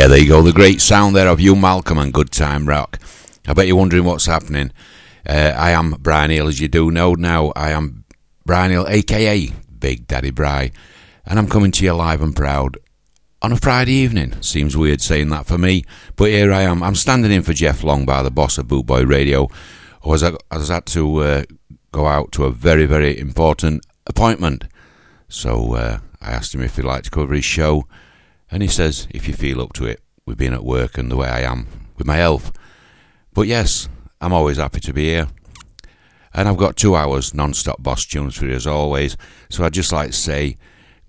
Yeah, there you go. The great sound there of you, Malcolm, and Good Time Rock. I bet you're wondering what's happening. Uh, I am Brian Hill, as you do know now. I am Brian Hill, aka Big Daddy Bri, and I'm coming to you live and proud on a Friday evening. Seems weird saying that for me, but here I am. I'm standing in for Jeff Long by the boss of Bootboy Radio, who has, has had to uh, go out to a very, very important appointment. So uh, I asked him if he'd like to cover his show, and he says, if you feel up to it, we've been at work and the way I am with my health. But yes, I'm always happy to be here. And I've got two hours non stop boss tunes for you as always. So I'd just like to say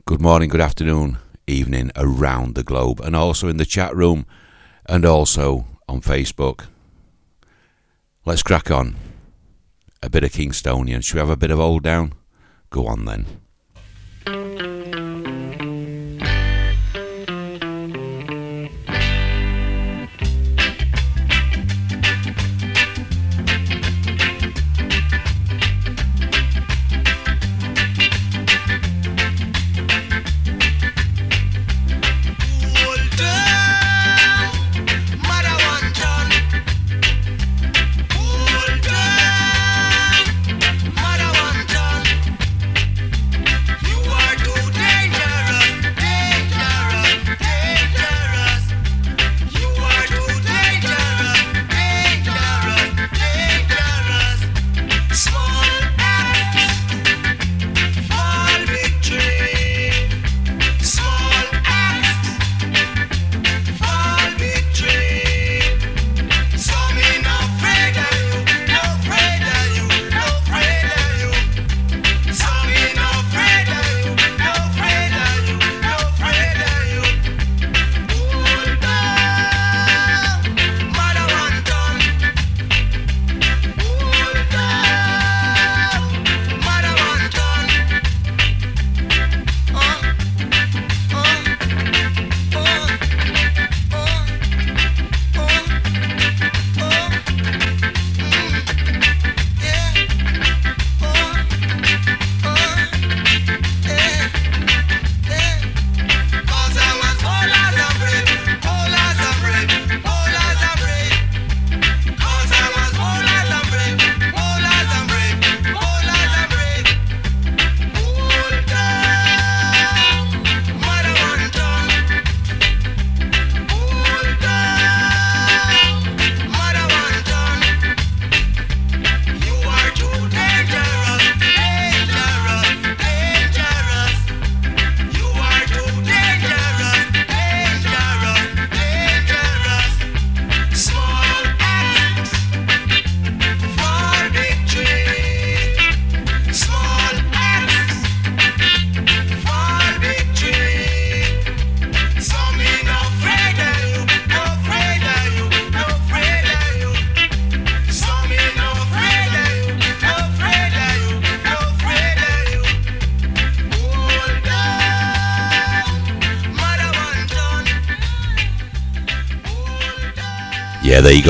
good morning, good afternoon, evening around the globe, and also in the chat room and also on Facebook. Let's crack on. A bit of Kingstonian. Should we have a bit of Hold Down? Go on then.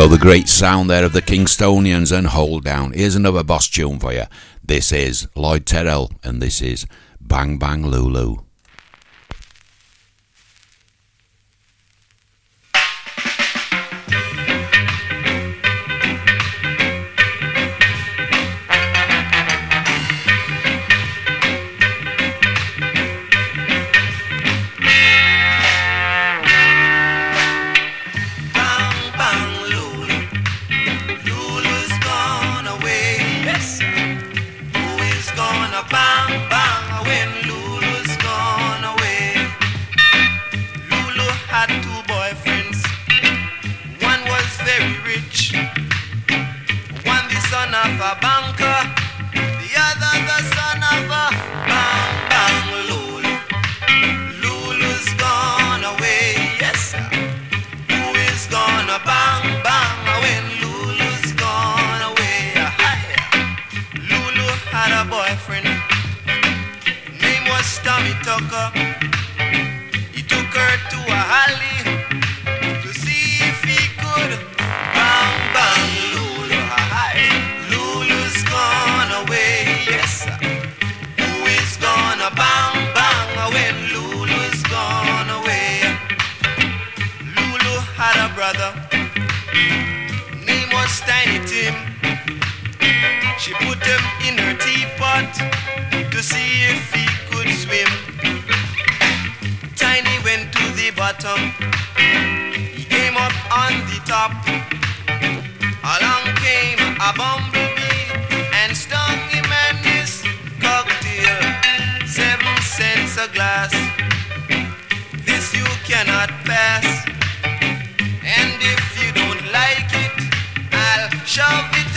Go, the great sound there of the Kingstonians and Hold Down. Here's another boss tune for you. This is Lloyd Terrell, and this is Bang Bang Lulu. Tiny went to the bottom. He came up on the top. Along came a bumblebee and stung him and his cocktail. Seven cents a glass. This you cannot pass. And if you don't like it, I'll shove it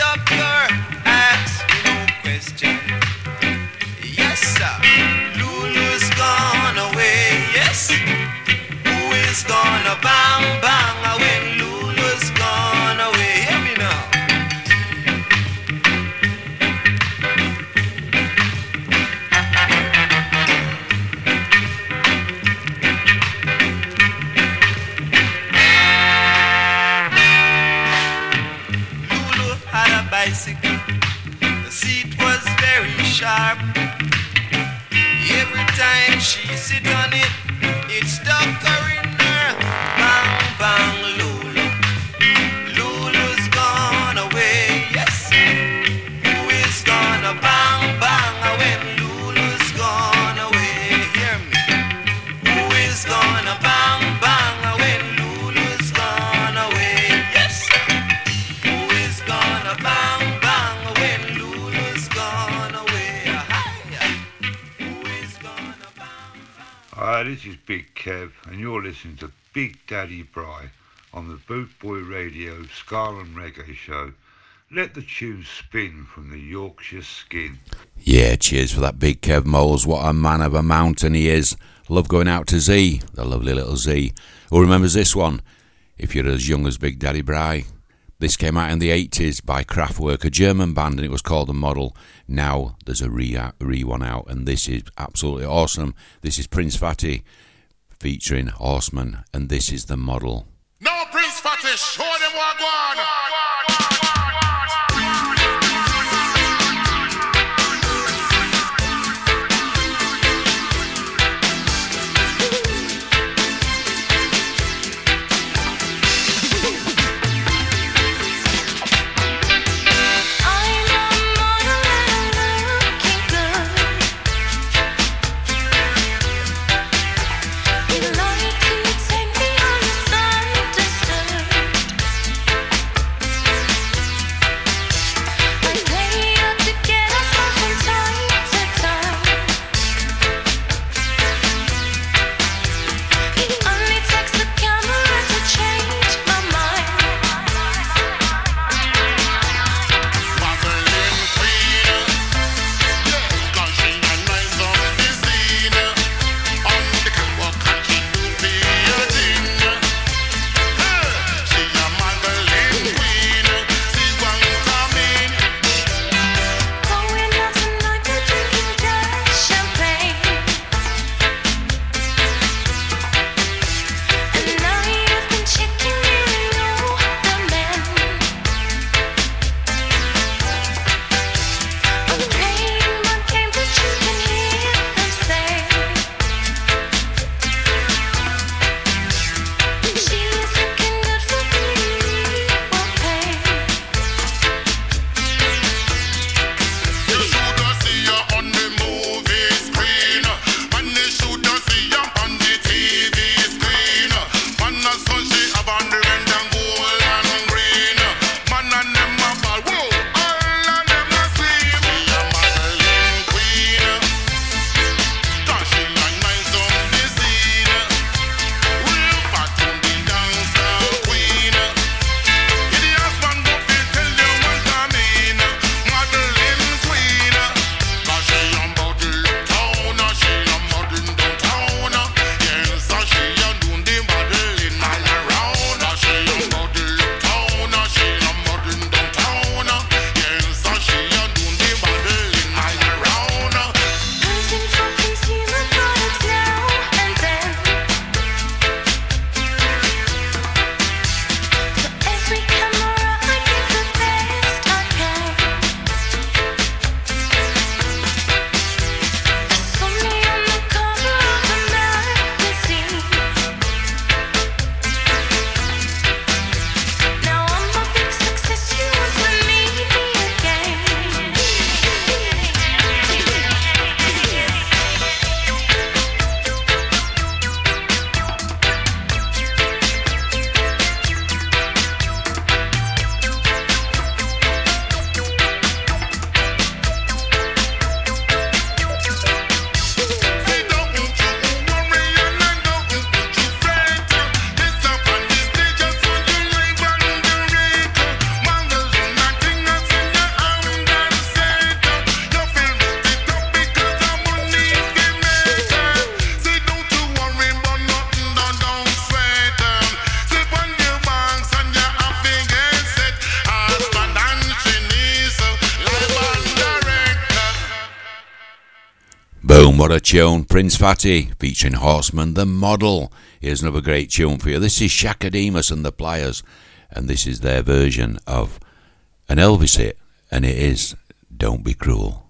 this is Big Kev, and you're listening to Big Daddy Bri on the Boot Boy Radio Ska and Reggae Show. Let the tune spin from the Yorkshire skin. Yeah, cheers for that big Kev Moles. What a man of a mountain he is. Love going out to Z, the lovely little Z. Who remembers this one? If you're as young as Big Daddy Bri. This came out in the 80s by Kraftwerk, a German band, and it was called The Model. Now there's a re, re one out, and this is absolutely awesome. This is Prince Fatty featuring Horseman, and this is The Model. No Prince Fatty, show them what go on. tune, Prince Fatty, featuring Horseman the Model. Here's another great tune for you. This is Chaka Demus and the Pliers, and this is their version of an Elvis hit, and it is Don't Be Cruel.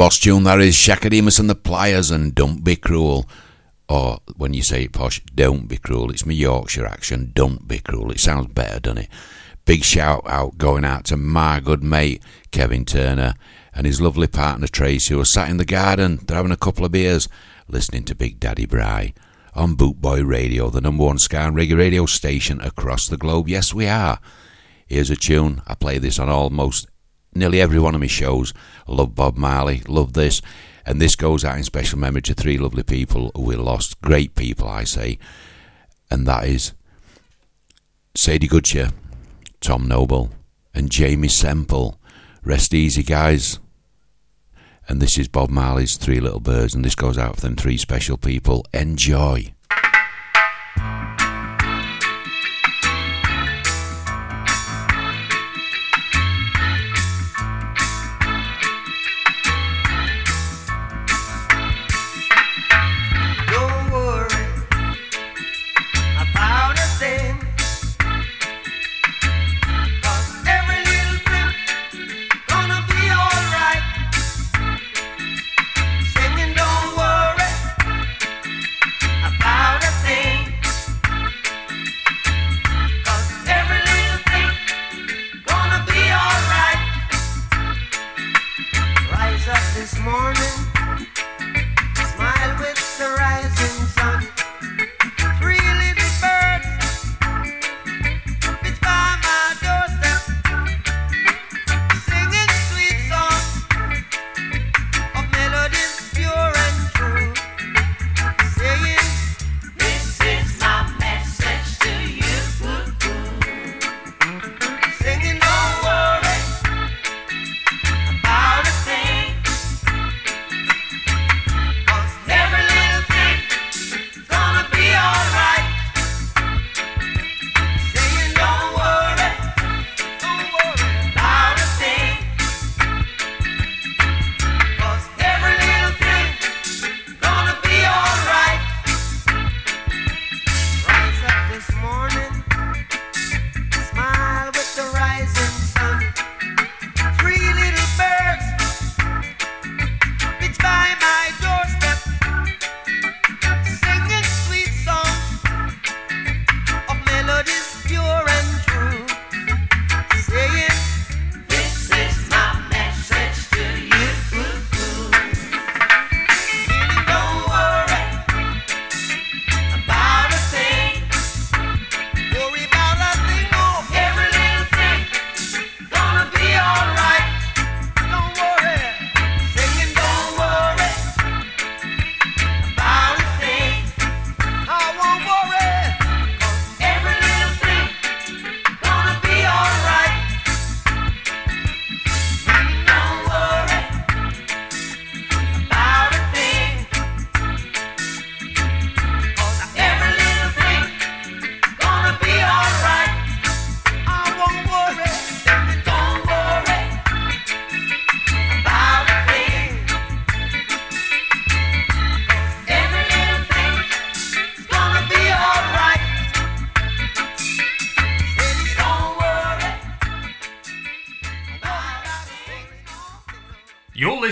boss tune that is Shaq and the Pliers and Don't Be Cruel. Or when you say it posh, Don't Be Cruel. It's my Yorkshire accent, Don't Be Cruel. It sounds better, doesn't it? Big shout out going out to my good mate, Kevin Turner, and his lovely partner, Tracey who are sat in the garden. They're having a couple of beers, listening to Big Daddy Bri on Bootboy Radio, the number one ska and reggae radio station across the globe. Yes, we are. Here's a tune. I play this on almost nearly every one of my shows. Love Bob Marley, love this. And this goes out in special memory to three lovely people who we lost, great people, I say. And that is Sadie Goodshire, Tom Noble, and Jamie Semple. Rest easy, guys. And this is Bob Marley's Three Little Birds, and this goes out for them three special people. Enjoy.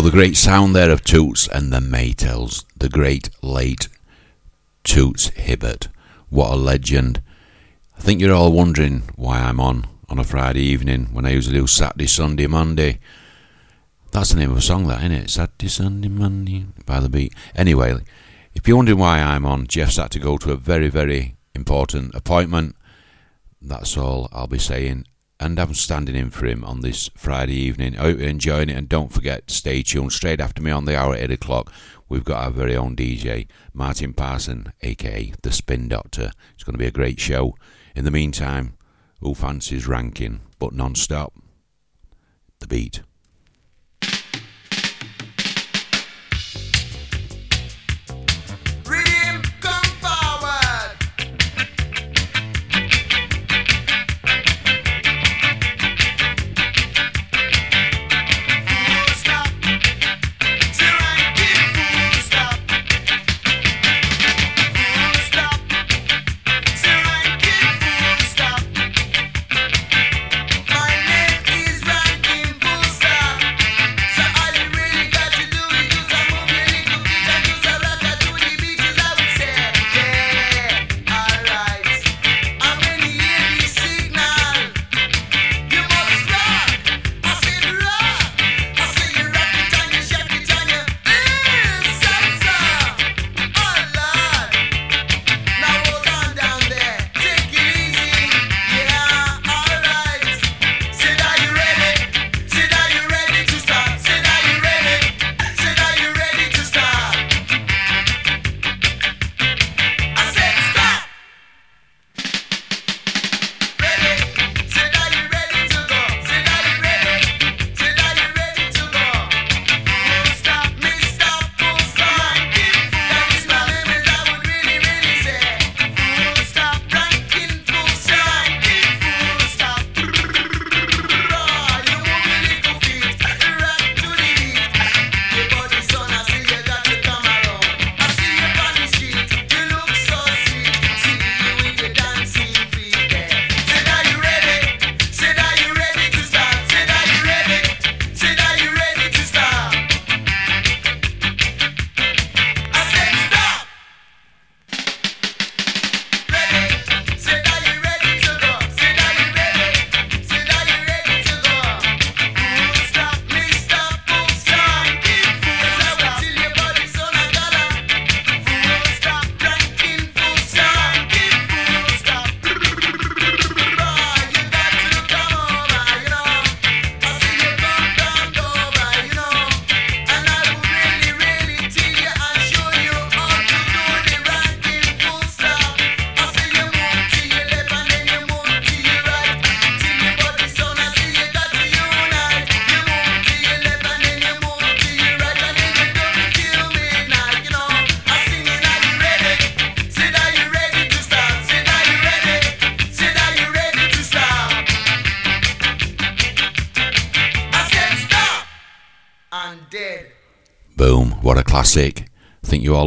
The great sound there of Toots and the Maytals. The great late Toots Hibbert. What a legend. I think you're all wondering why I'm on on a Friday evening when I usually do Saturday, Sunday, Monday. That's the name of a song, that, isn't it? Saturday, Sunday, Monday, by the beat. Anyway, if you're wondering why I'm on, Jeff's had to go to a very, very important appointment. That's all I'll be saying. And I'm standing in for him on this Friday evening. I hope you're enjoying it. And don't forget, stay tuned. Straight after me on the hour at 8 o'clock, we've got our very own DJ, Martin Parson, aka The Spin Doctor. It's going to be a great show. In the meantime, who fancies ranking, but non stop? The beat.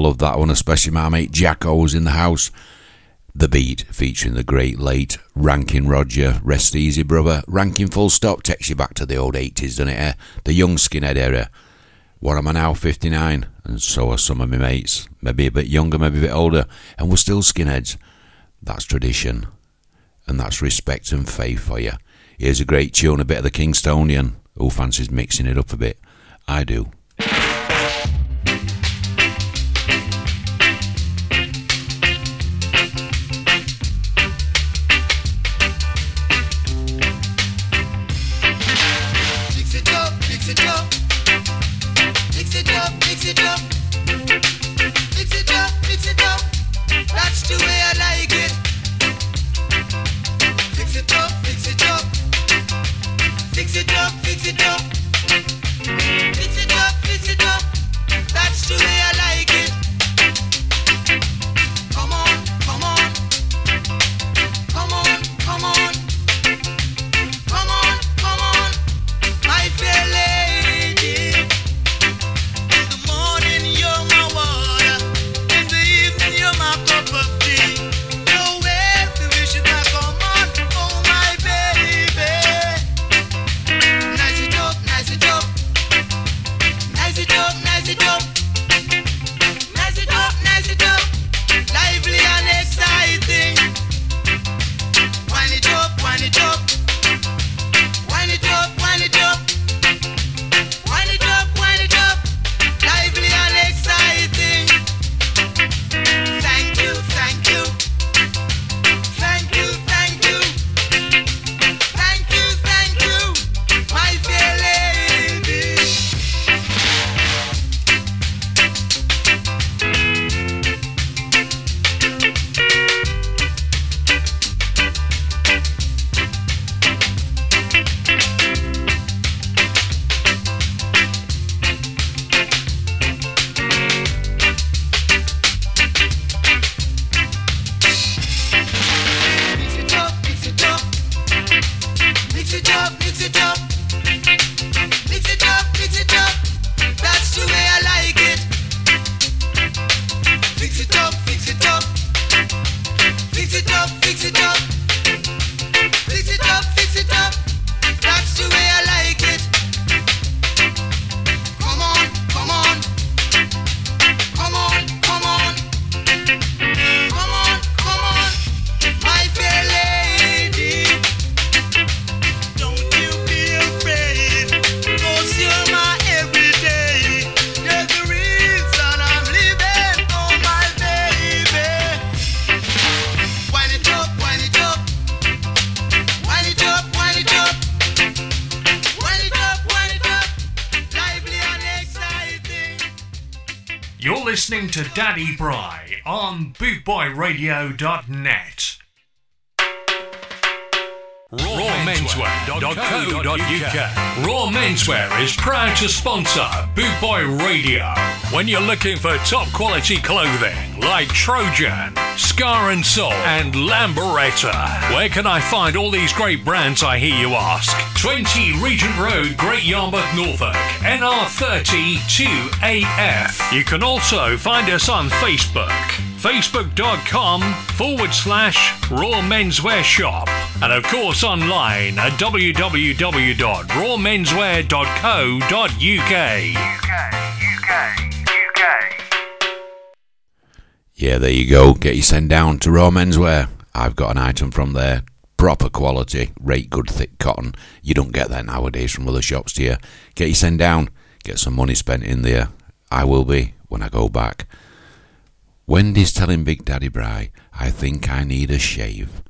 Love that one, especially my mate Jacko was in the house. The Beat, featuring the great late Ranking Roger. Rest easy, brother. Rankin full stop takes you back to the old 80s, doesn't it? Eh? The young skinhead era. What am I now, 59? And so are some of my mates. Maybe a bit younger, maybe a bit older. And we're still skinheads. That's tradition. And that's respect and faith for you. Here's a great tune, a bit of the Kingstonian. Who fancies mixing it up a bit? I do. To Daddy Bri on bootboyradio.net. RawMenswear.co.uk Raw Menswear is proud to sponsor Bootboy Radio. When you're looking for top quality clothing like Trojan, Ska and Soul, and Lambretta, where can I find all these great brands? I hear you ask. 20 Regent Road, Great Yarmouth, Norfolk, NR30 2AF. You can also find us on Facebook facebook.com forward slash raw menswear shop and of course online at www.rawmenswear.co.uk Yeah, there you go. Get your send down to Raw Menswear. I've got an item from there. Proper quality, rate good thick cotton. You don't get that nowadays from other shops, do you? Get your send down. Get some money spent in there. I will be when I go back. Wendy's telling Big Daddy Bri, I think I need a shave.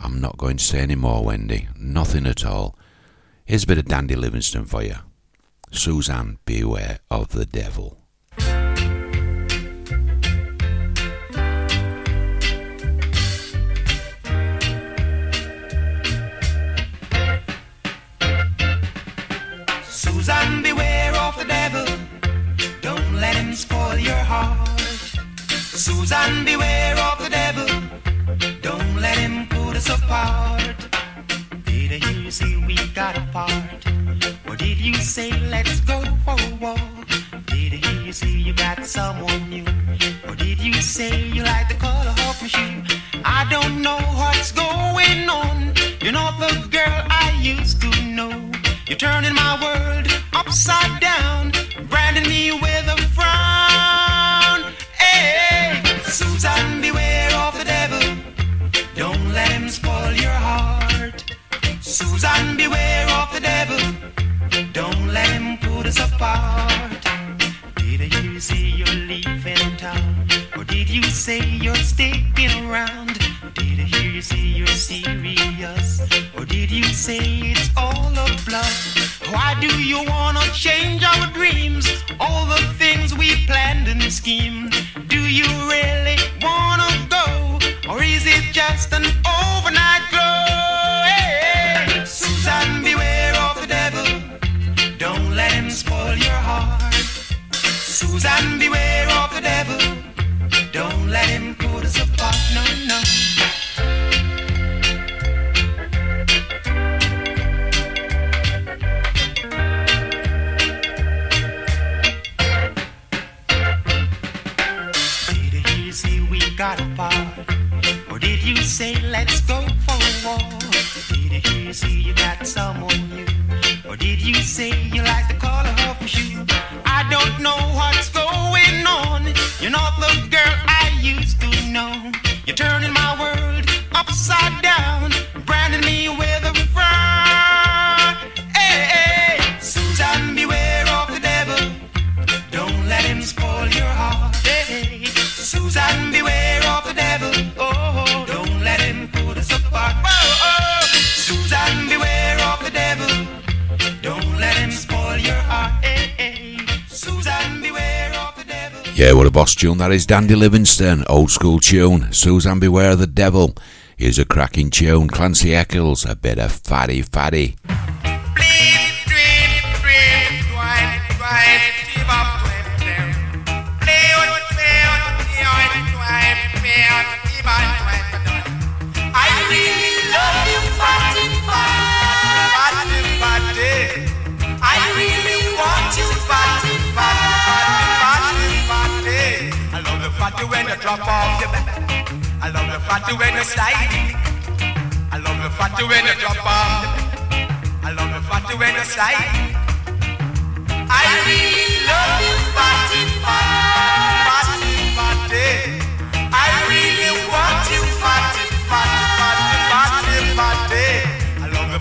I'm not going to say any more, Wendy. Nothing at all. Here's a bit of Dandy Livingstone for you. Suzanne, beware of the devil. Susan, beware of the devil. Don't let him put us apart. Did I hear you say we got apart? Or did you say let's go for a walk? Did I hear you say you got someone new? Or did you say you like the color of my shoe? I don't know what's going on. You're not the girl I used to know. You're turning my world upside down, branding me with a frown. Beware tune that is. Dandy Livingstone, old school tune. Susan Beware of the Devil. Here's a cracking tune. Clancy Eccles, a bit of fatty fatty.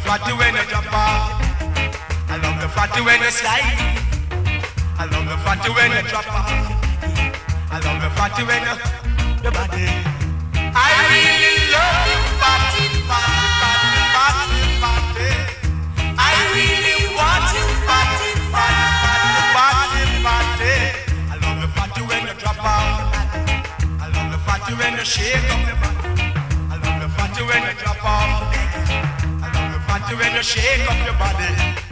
Fatty when you drop off. I love the fatty when you slide. I love the fatty when it's like I love the fat you drop off. I love the fatty when you the body. When you shake up your body. I love the fatty when you drop off. I love the fatty when you shake up your body.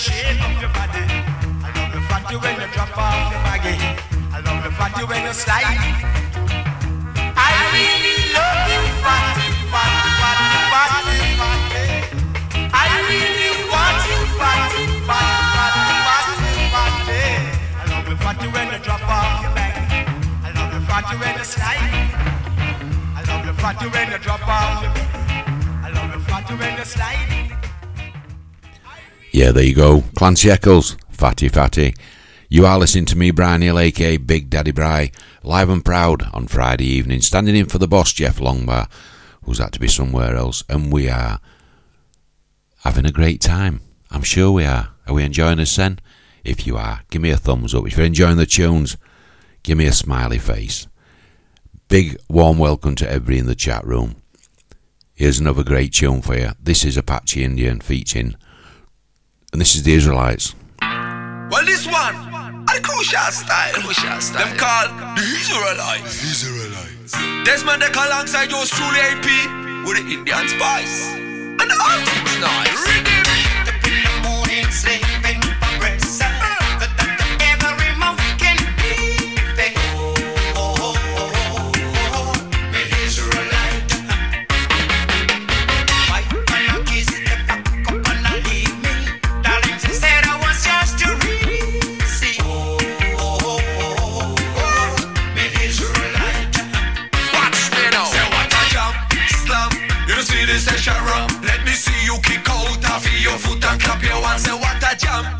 You shake up your body. I love the fatty when you drop off baggy. I love the fatty when you slide. I really love you. I really want you. I love when you drop off your. I love when you slide. I love the fatty when you drop off your. I love the fatty when you slide. Yeah, there you go. Clancy Eccles, Fatty Fatty. You are listening to me, Brian Hill, aka Big Daddy Bri, live and proud on Friday evening, standing in for the boss, Jeff Longbar, who's had to be somewhere else, and we are having a great time. I'm sure we are. Are we enjoying us, Sen? If you are, give me a thumbs up. If you're enjoying the tunes, give me a smiley face. Big warm welcome to everybody in the chat room. Here's another great tune for you. This is Apache Indian featuring, and this is the Israelites. Well, this one, a crucial style. Crucial style. Them called the Israelites. Israelites. Desmond Dekker alongside yours truly AP with the Indian spice. And the artists nice. Rhythm. Up in the morning, sleeping for jump,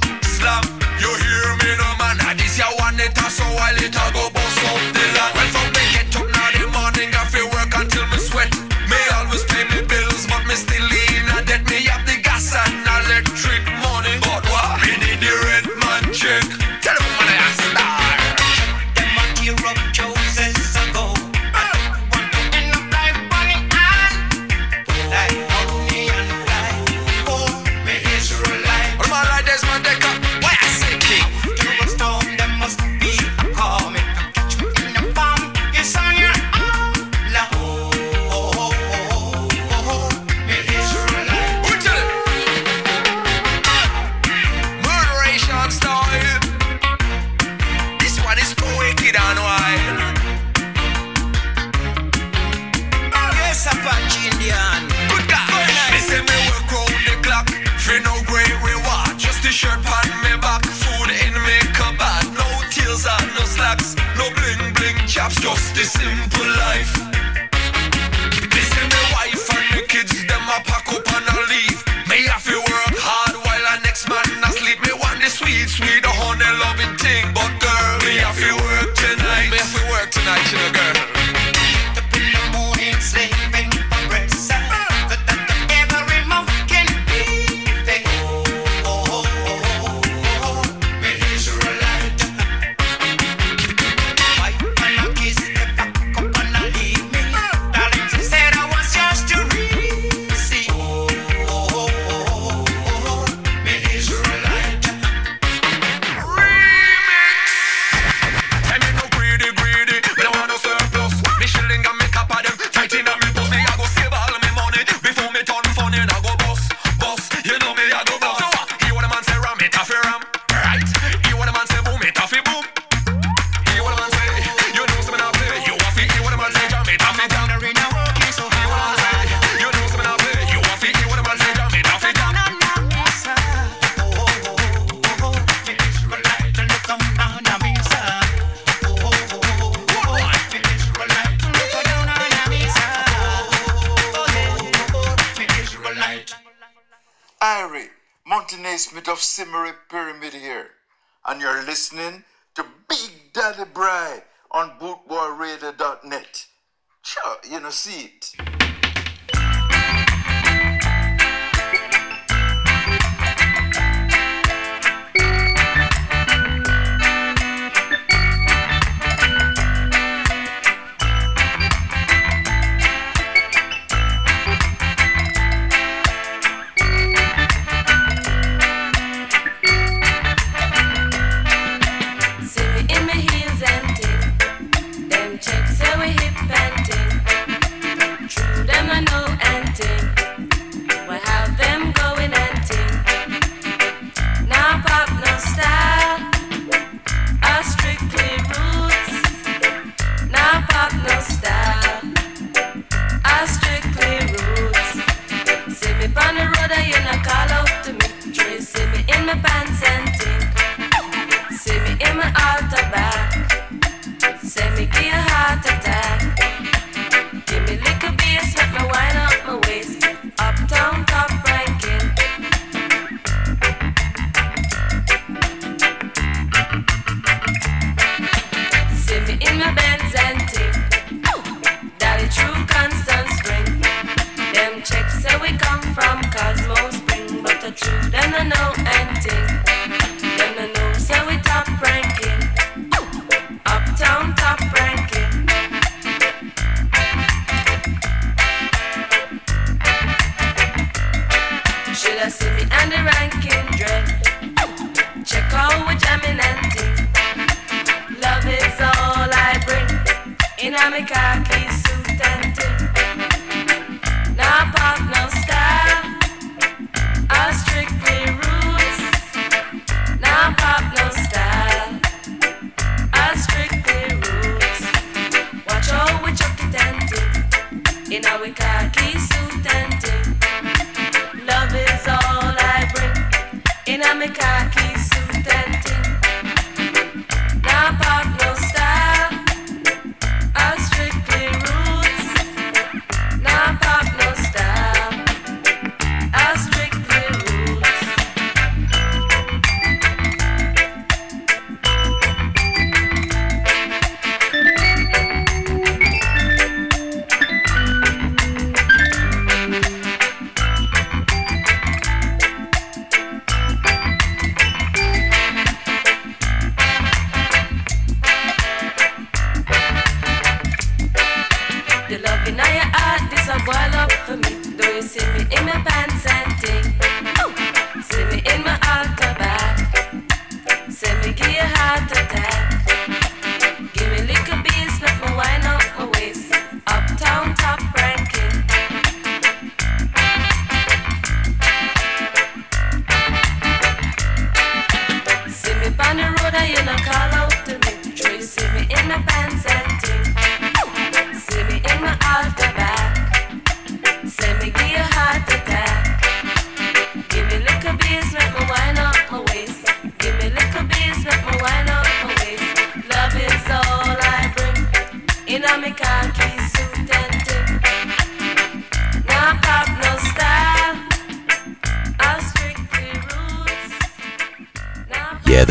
in a seat.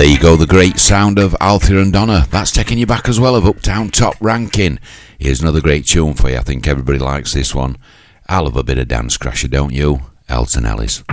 you go, the great sound of Althea and Donna. That's taking you back as well of Uptown Top Ranking. Here's another great tune for you. I think everybody likes this one. I love a bit of dance crasher, don't you? Alton Ellis.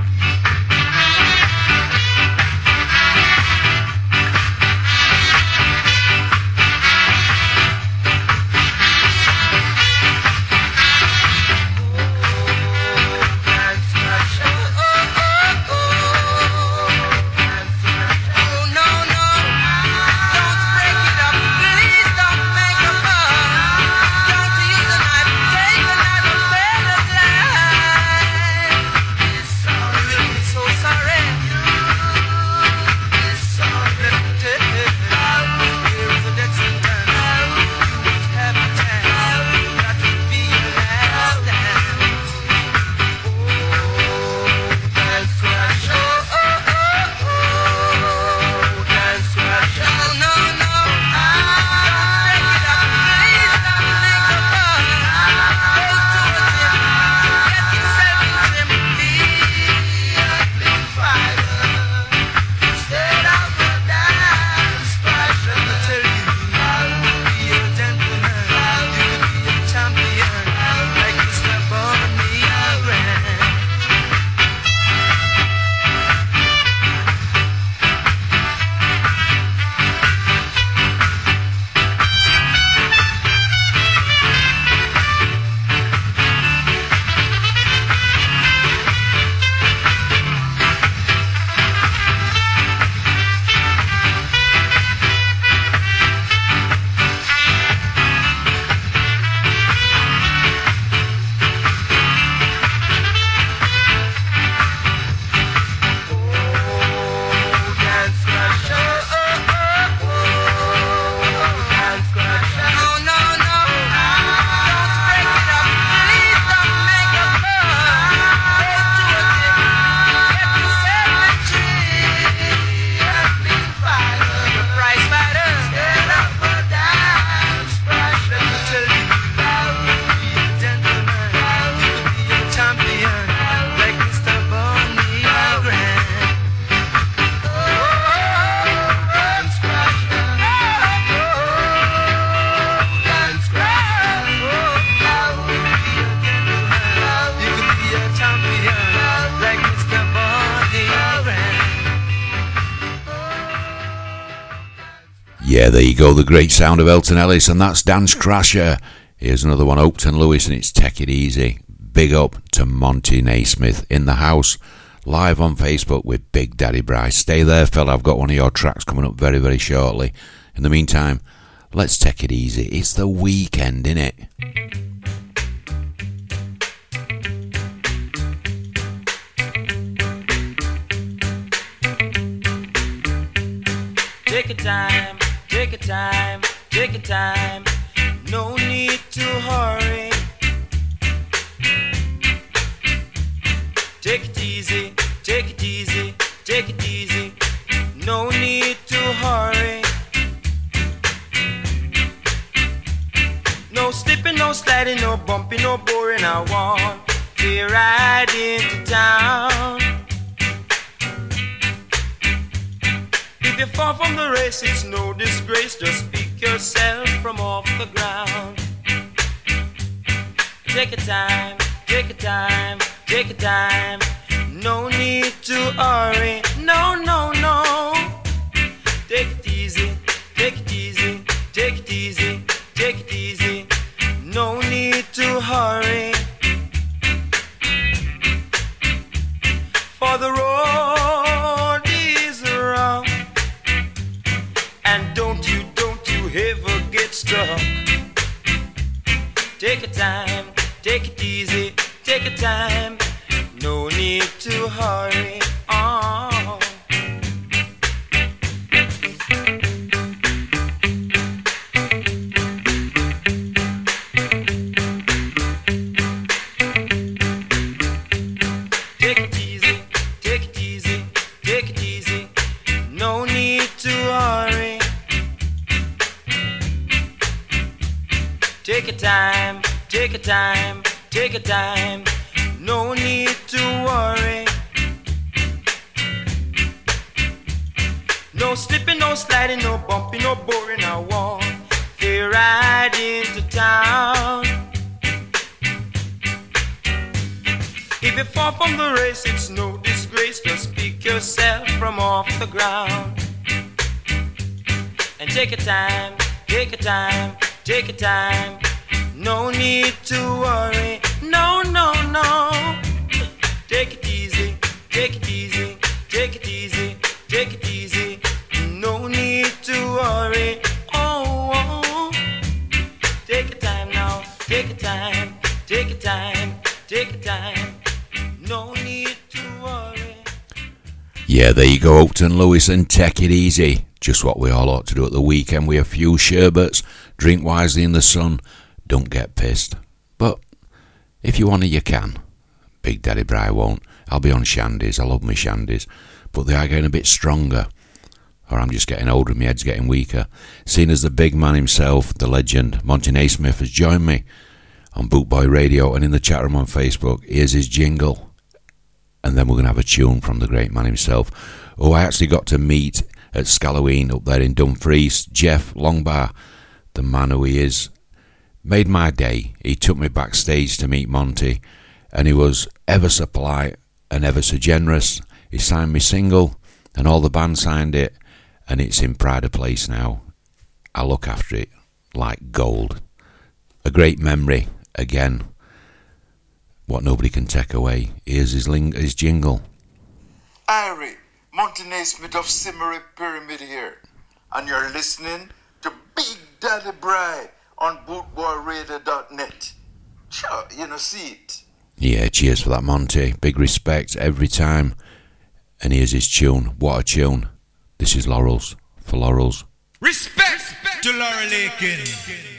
Go, the great sound of Alton Ellis, and that's Dance Crasher. Here's another one, Hopeton Lewis, and it's Take It Easy. Big up to Monty Neysmith in the house, live on Facebook with Big Daddy Bryce. Stay there, fella, I've got one of your tracks coming up very, very shortly. In the meantime, let's take it easy. It's the weekend, innit? Take your time, take your time, take your time. No need to hurry. Take it easy, take it easy, take it easy. No need to hurry. No slipping, no sliding, no bumping, no boring. I want to ride into town. If you fall from the race, it's no disgrace. Just pick yourself from off the ground. Take your time, take your time, take your time. No need to hurry. No, no, no. Take it easy, take it easy, take it easy, take it easy. No need to hurry. Take your time, take it easy, take your time. No need to hurry on. Take it easy, take it easy, take it easy. No need to hurry. Take your time, take your time, take your time. No need to worry. No slipping, no sliding, no bumping, no boring. I want to ride into town. If you fall from the race, it's no disgrace. Just pick yourself from off the ground. And take your time, take your time, take your time. No need to worry. No, no, no. Take it easy, take it easy, take it easy, take it easy. No need to worry. Oh, oh. Take your time now, take your time, take your time, take your time. No need to worry. Yeah, there you go, Hopeton Lewis, and take it easy. Just what we all ought to do at the weekend with a few sherbets, drink wisely in the sun, don't get pissed. But if you want to, you can. Big Daddy Bri won't. I'll be on shandies. I love my shandies. But they are getting a bit stronger. Or I'm just getting older and my head's getting weaker. Seeing as the big man himself, the legend, Monty Neysmith, has joined me on Bootboy Radio and in the chat room on Facebook. Here's his jingle. And then we're going to have a tune from the great man himself, who I actually got to meet at Skalloween up there in Dumfries. Jeff Longbar, the man who he is, made my day. He took me backstage to meet Monty, and he was ever so polite and ever so generous. He signed me single, and all the band signed it, and it's in Pride of Place now. I look after it like gold. A great memory, again. What nobody can take away. Here's his, ling- his jingle. Irie, Monty Neysmith of Symarip Pyramid here. And you're listening to Big Daddy Bri on bootboyradio.net. Sure, you know, see it. Yeah, cheers for that, Monty. Big respect every time. And here's his tune. What a tune. This is Laurels for Laurels. Respect to Laurel Aitken.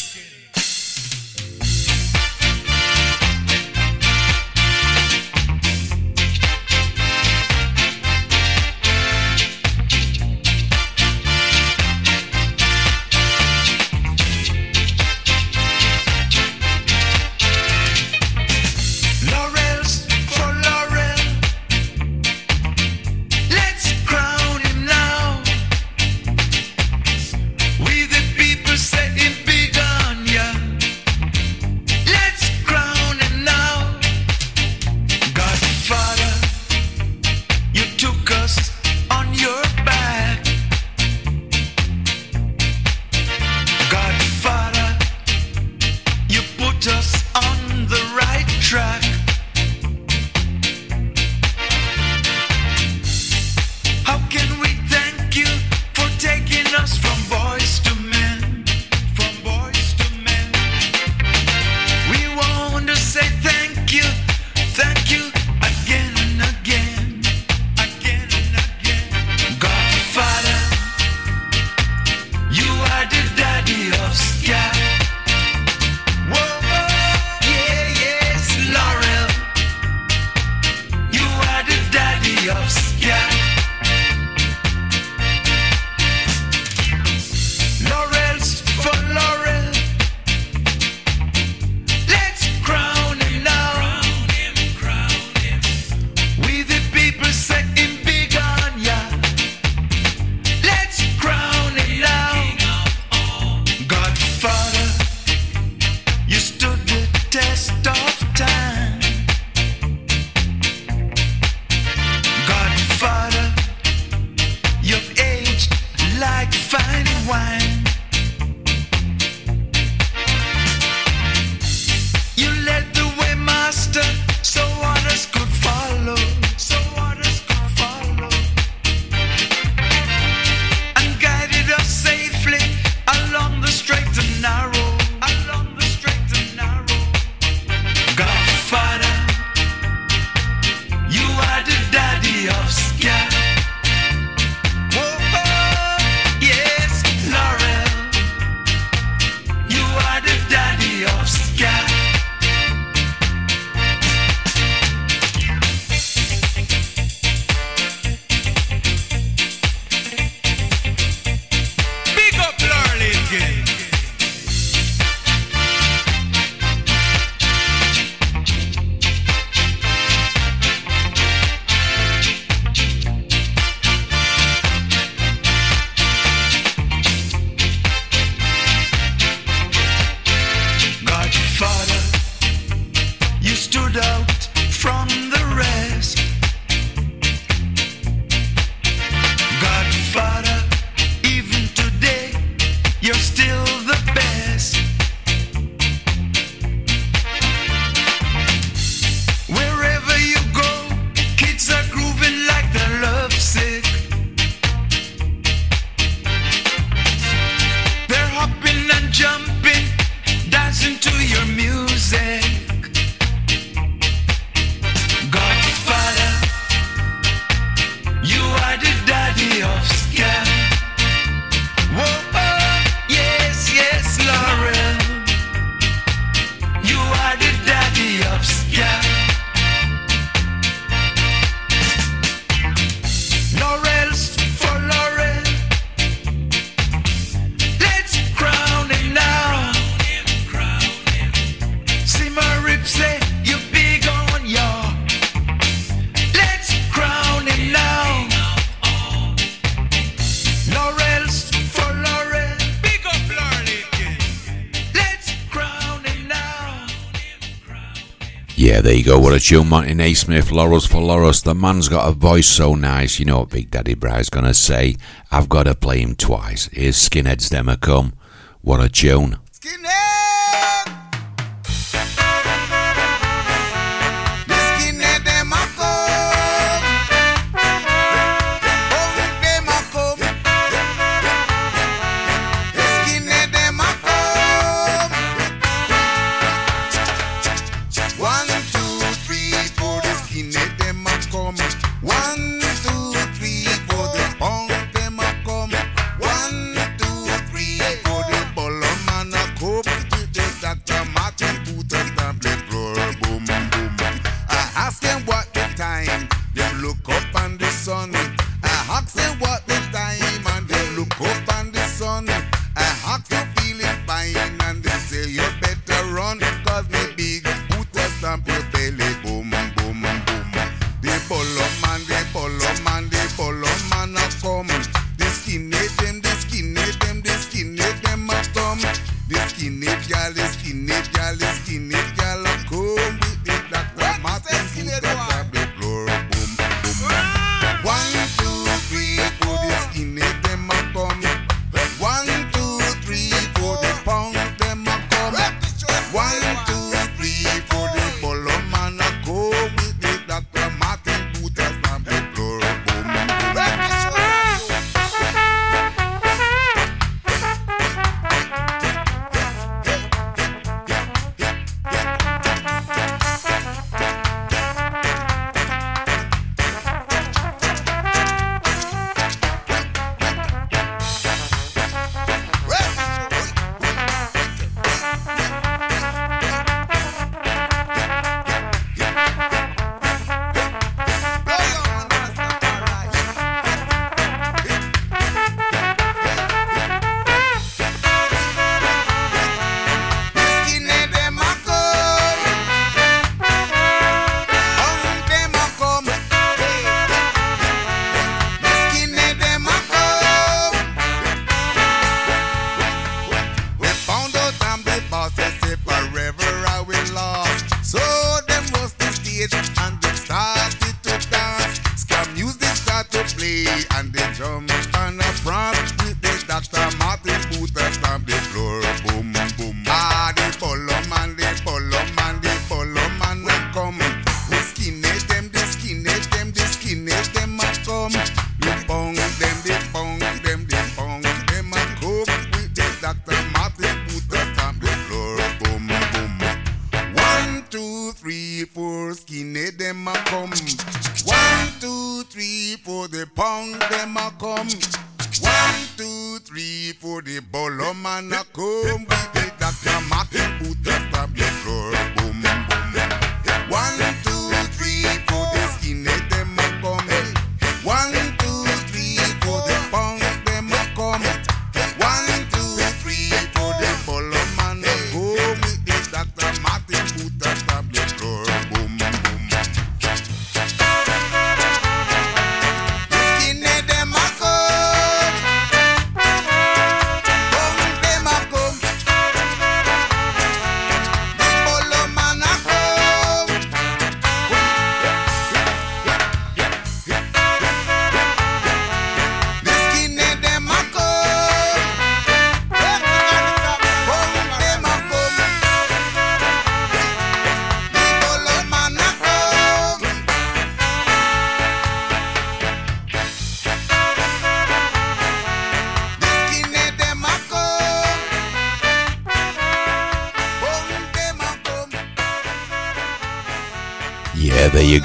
go. What a tune, Monty Neysmith, Laurels for Laurels. The man's got a voice so nice. You know what Big Daddy Bri's going to say? I've got to play him twice. Here's Skinheads Demo Come. What a tune.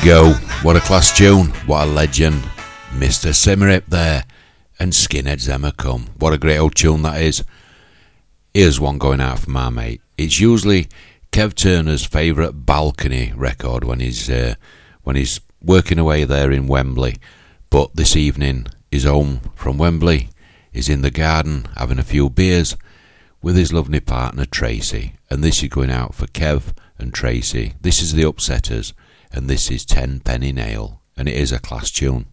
go. What a class tune. What a legend. Mr. Symarip there. And Skinheads Emma Come. What a great old tune that is. Here's one going out for my mate. It's usually Kev Turner's favourite balcony record when he's uh, when he's working away there in Wembley. But this evening, he's home from Wembley. He's in the garden having a few beers with his lovely partner Tracy. And this is going out for Kev and Tracy. This is the Upsetters and this is Ten Penny Nail, and it is a class tune.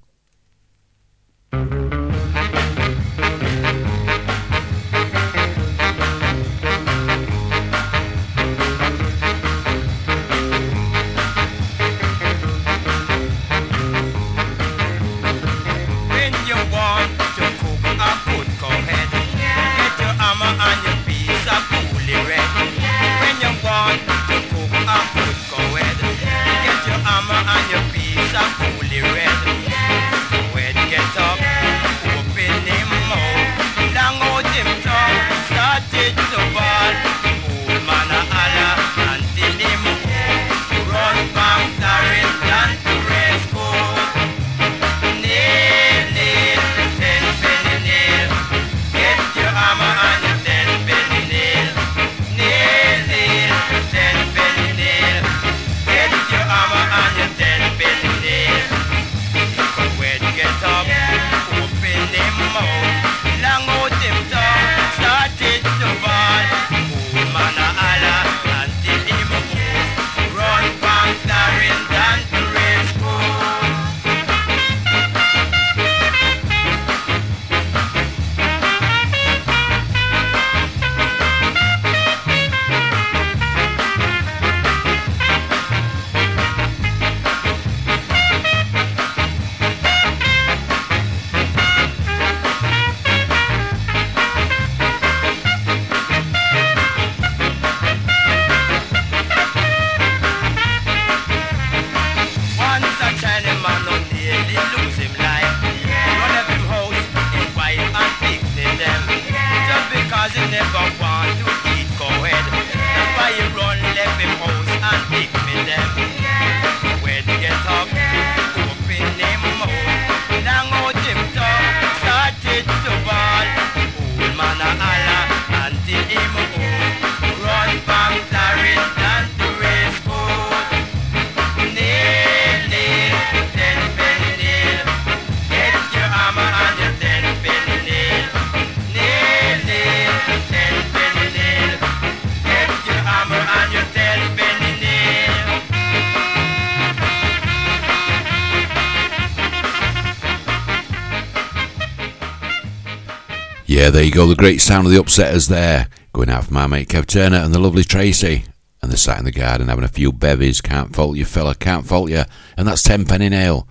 yeah, there you go. The great sound of the upsetters there. Going out for my mate Kev Turner and the lovely Tracy. And they're sat in the garden having a few bevies. Can't fault you, fella. Can't fault you. And that's Tenpenny Nail.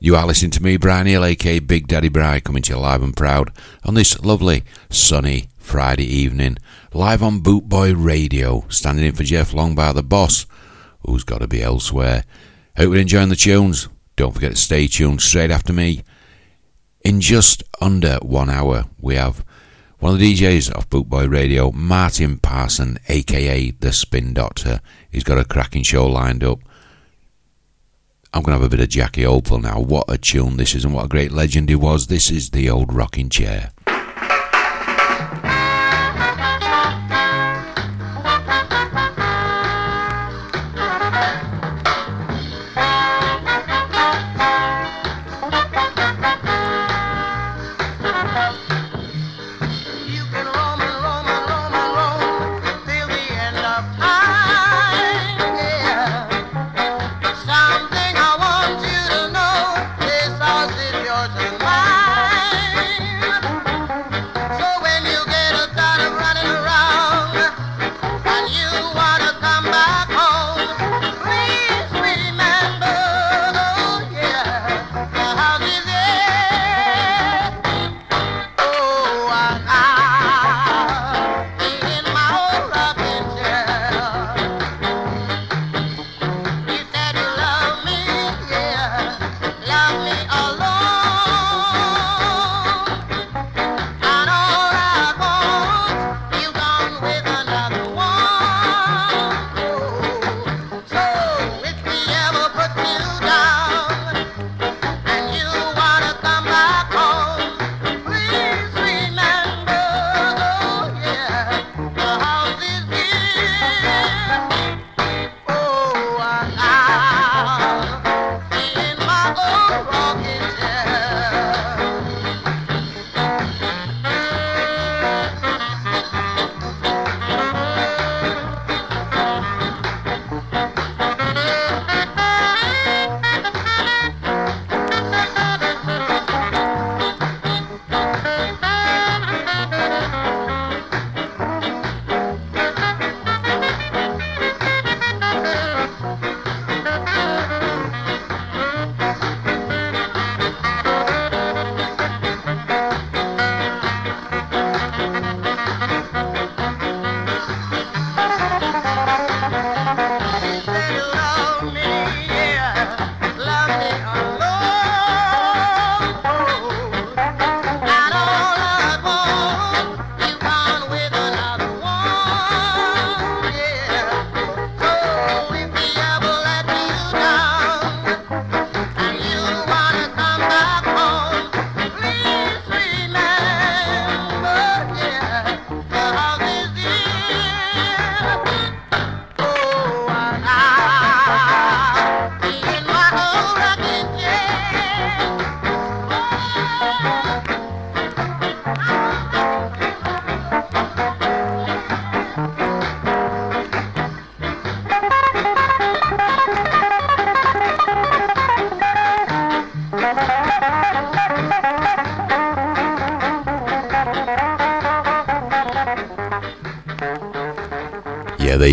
You are listening to me, Bri Neale, aka Big Daddy Bri, coming to you live and proud on this lovely, sunny Friday evening. Live on Bootboy Radio, standing in for Jeff Longbar, the boss, who's got to be elsewhere. Hope you're enjoying the tunes. Don't forget to stay tuned straight after me in just under one hour, we have one of the DJs of Bootboy Radio, Martin Parson, aka The Spin Doctor. He's got a cracking show lined up. I'm going to have a bit of Jackie Opel now. What a tune this is, and what a great legend he was. This is the old rocking chair.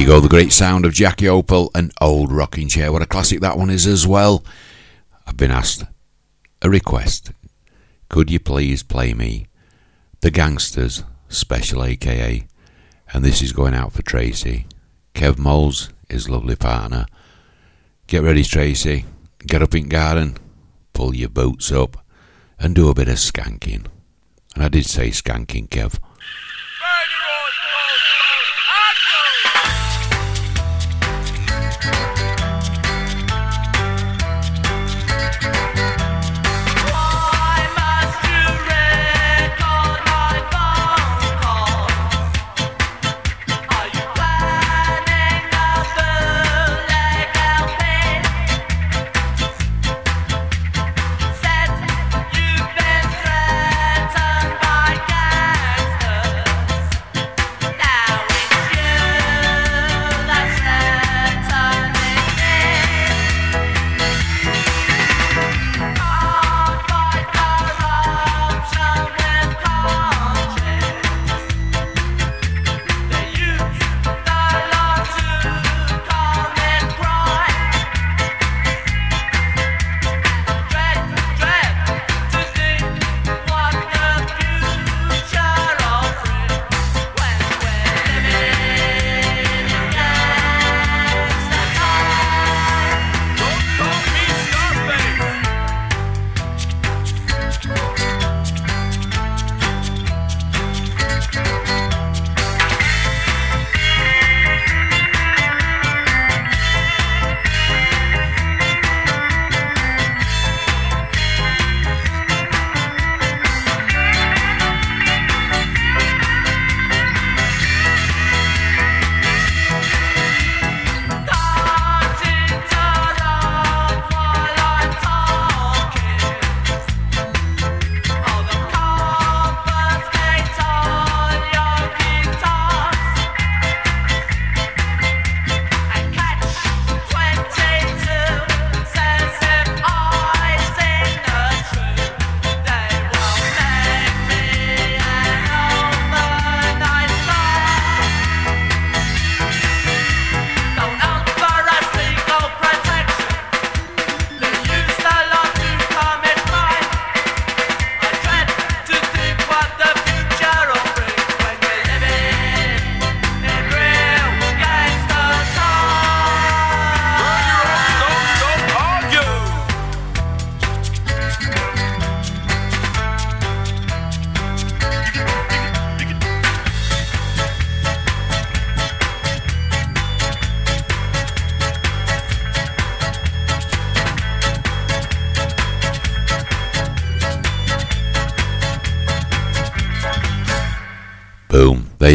You go. The great sound of Jackie Opel and Old Rocking Chair. What a classic that one is as well. I've been asked a request. Could you please play me The Gangsters Special AKA? And this is going out for Tracy. Kev Moles, his lovely partner. Get ready, Tracy. Get up in garden, pull your boots up, and do a bit of skanking. And I did say skanking, Kev.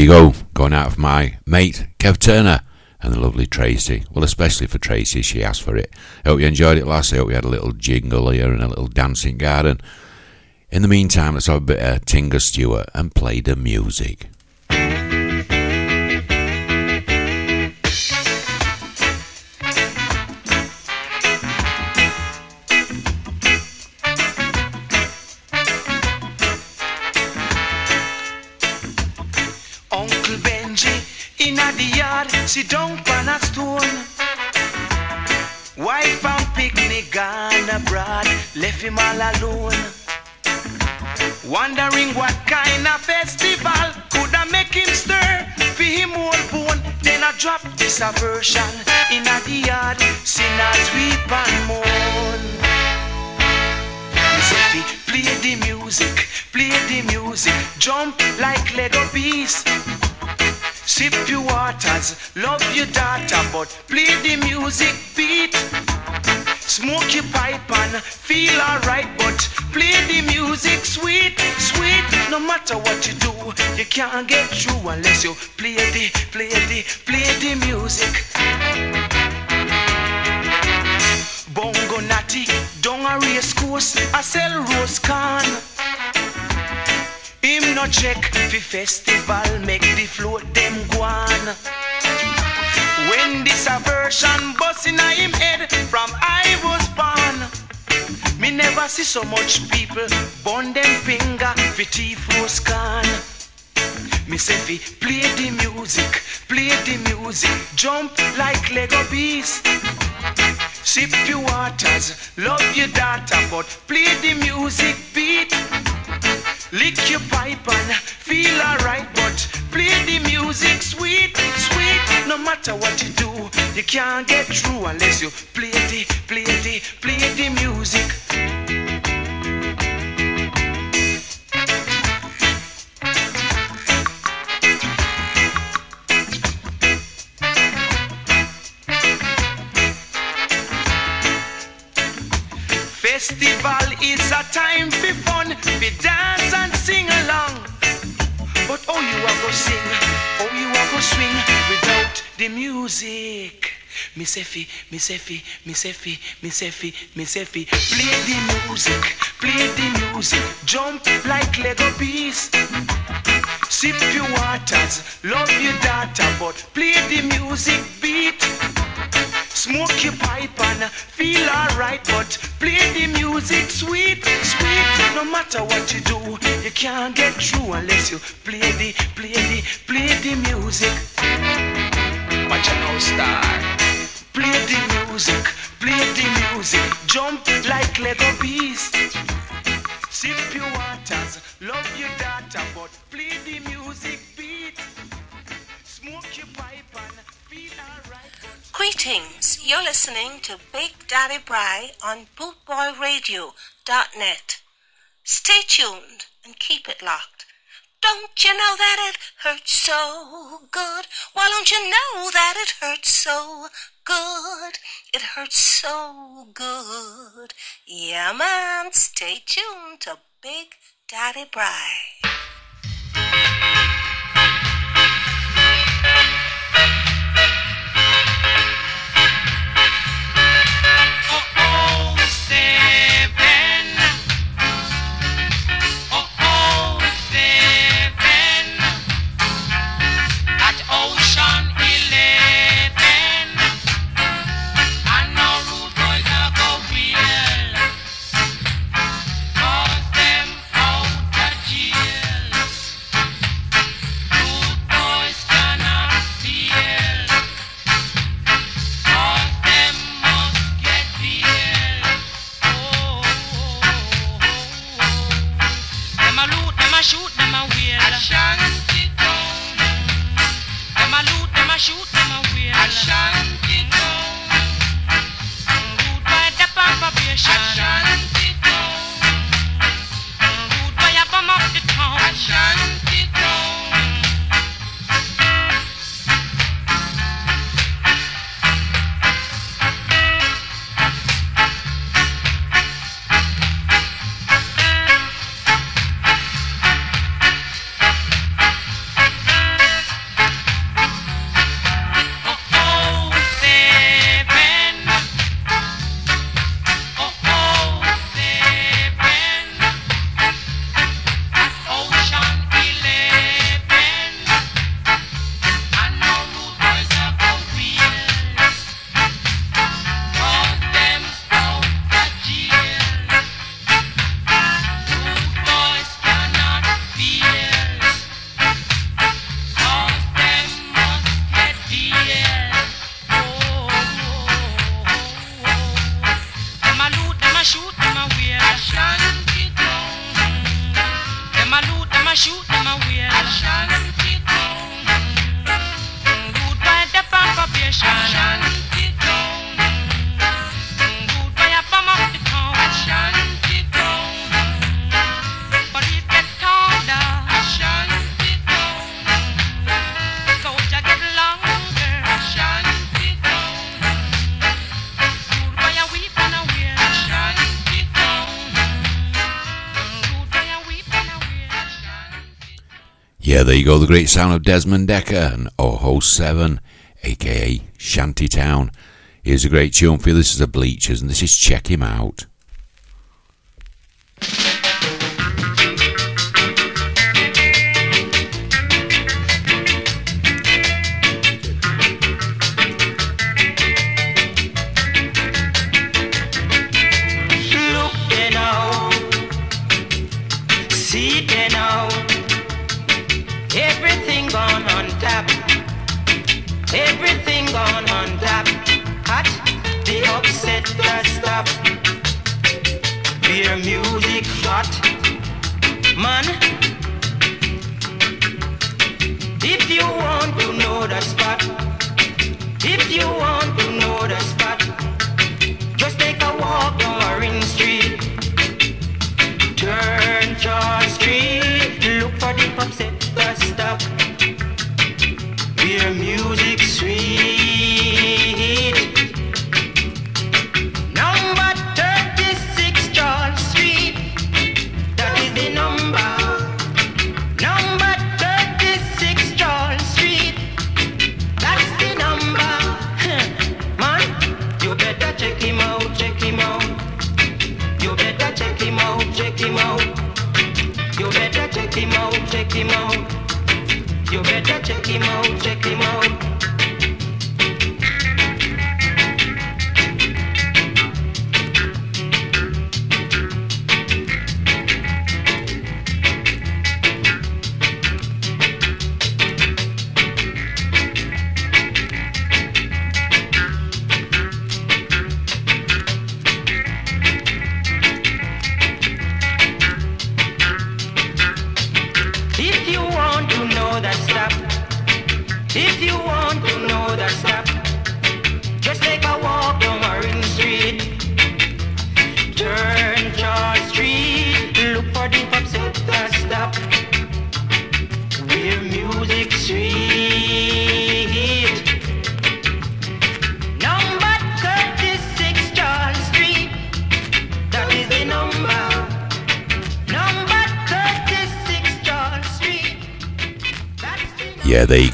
You go. Going out of my mate, Kev Turner, and the lovely Tracy. Well, especially for Tracy, she asked for it. I hope you enjoyed it last. I hope we had a little jingle here and a little dancing garden. In the meantime, let's have a bit of Tinga Stewart and play the music. Sit down on a stone. Wife and picnic gone abroad, left him all alone. Wondering what kind of festival could I make him stir for him all bone. Then I drop this aversion in the yard, sinners weep and mourn. Play the music, play the music, jump like Lego bees. Sip your waters, love your daughter, but play the music beat. Smoke your pipe and feel alright, but play the music sweet, sweet. No matter what you do, you can't get through unless you play the, play the, play the music. Bongo natty, down a race course, I sell rose corn. Him no check fi festival, make the float them go on. When this aversion bust in him head from I was born, me never see so much people burn them finger fi thief rose corn. Me say fi play the music, play the music, jump like Lego bees. Sip your waters, love your daughter, but play the music beat. Lick your pipe and feel alright, but play the music sweet, sweet. No matter what you do, you can't get through unless you play the, play the, play the music. Festival is a time for fun, for dance and sing along. But oh, you are go sing, oh, you are go swing without the music. Me say fi, me say fi, me say fi, me say fi, me say fi. Play the music, play the music, jump like Lego bees. Sip your waters, love your daughter, but play the music beat. Smoke your pipe and feel alright, but play the music sweet, sweet. No matter what you do, you can't get through unless you play the, play the, play the music. Watch out now, star. Play the music, play the music, jump like Lego bees. Sip your waters, love your daughter, but play the music beat. Smoke your pipe and feel alright. Greetings. You're listening to Big Daddy Bri on bootboyradio.net. Stay tuned and keep it locked. Don't you know that it hurts so good? Why don't you know that it hurts so good? It hurts so good. Yeah, man. Stay tuned to Big Daddy Bri. Yeah, there you go, the great sound of Desmond Dekker and Oho 7, aka Shantytown. Here's a great tune for you. This is the Bleechers, and this is Check Him Out.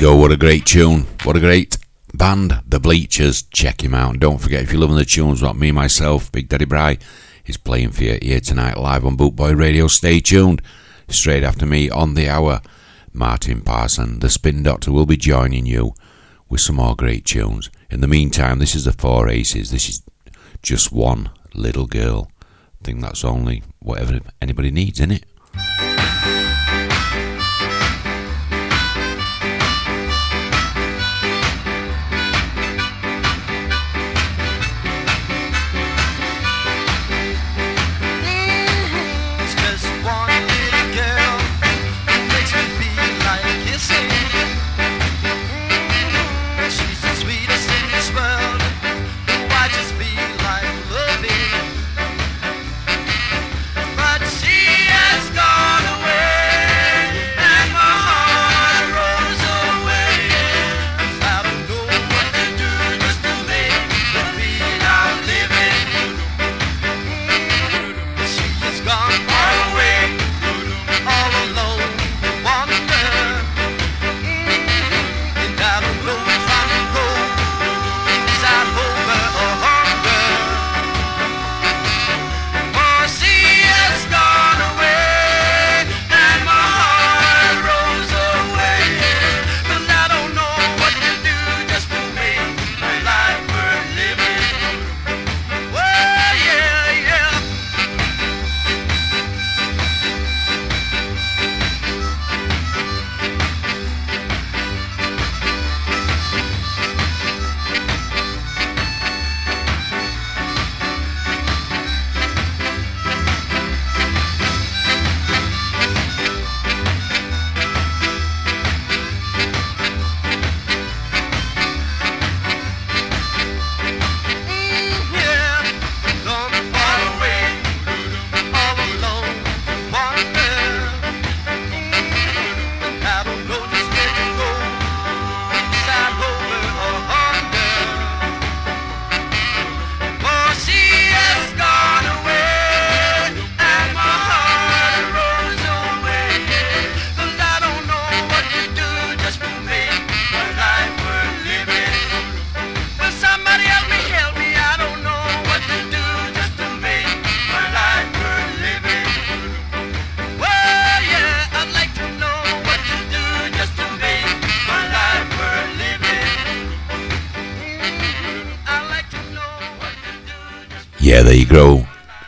Go. What a great tune. What a great band. The Bleechers. Check him out. And don't forget, if you're loving the tunes, what me, myself, Big Daddy Bri, is playing for you here tonight live on Bootboy Radio. Stay tuned. Straight after me on the hour, Martin Parson, the Spin Doctor, will be joining you with some more great tunes. In the meantime, this is the Four Aces. This is just one little girl. I think that's only whatever anybody needs, innit? It's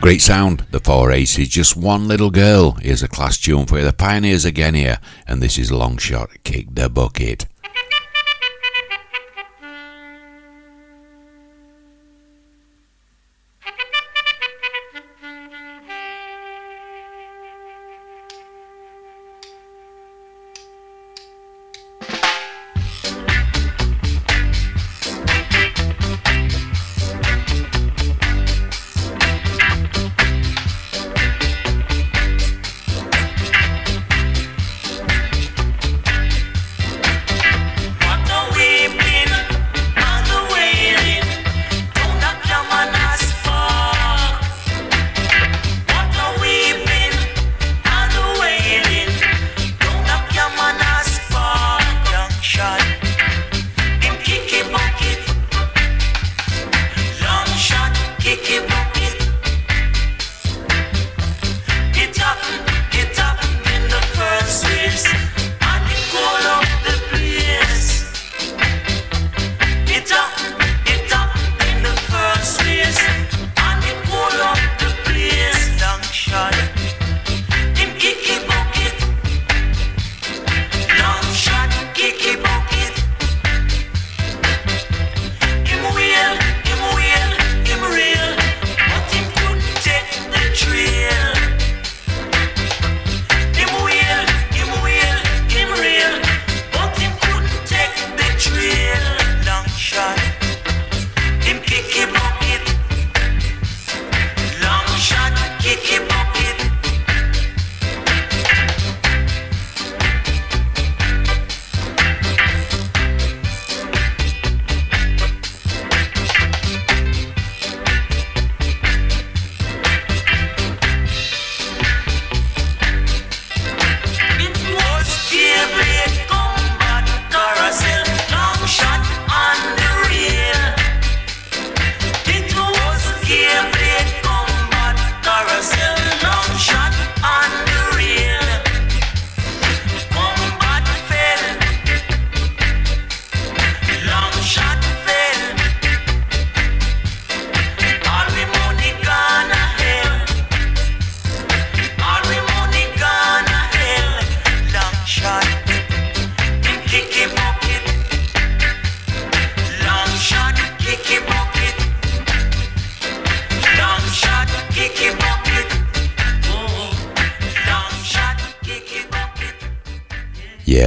Great sound, the four aces, just one little girl. Here's a class tune for you. The Pioneers again here, and this is Long Shot Kick the Bucket.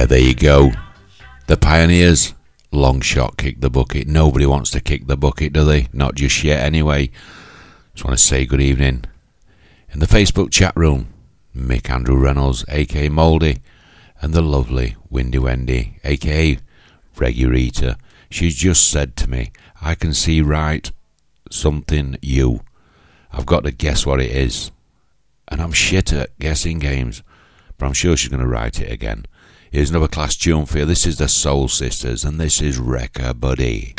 Yeah, there you go. The Pioneers, long shot kick the bucket. Nobody wants to kick the bucket, do they? Not just yet, anyway. Just want to say good evening. In the Facebook chat room, Mick Andrew Reynolds, aka Mouldy, and the lovely Windy Wendy, aka Regurita. She's just said to me, I can see right something you. I've got to guess what it is. And I'm shit at guessing games, but I'm sure she's going to write it again. Here's another class tune for you. This is the Soul Sisters, and this is Wreck a Buddy.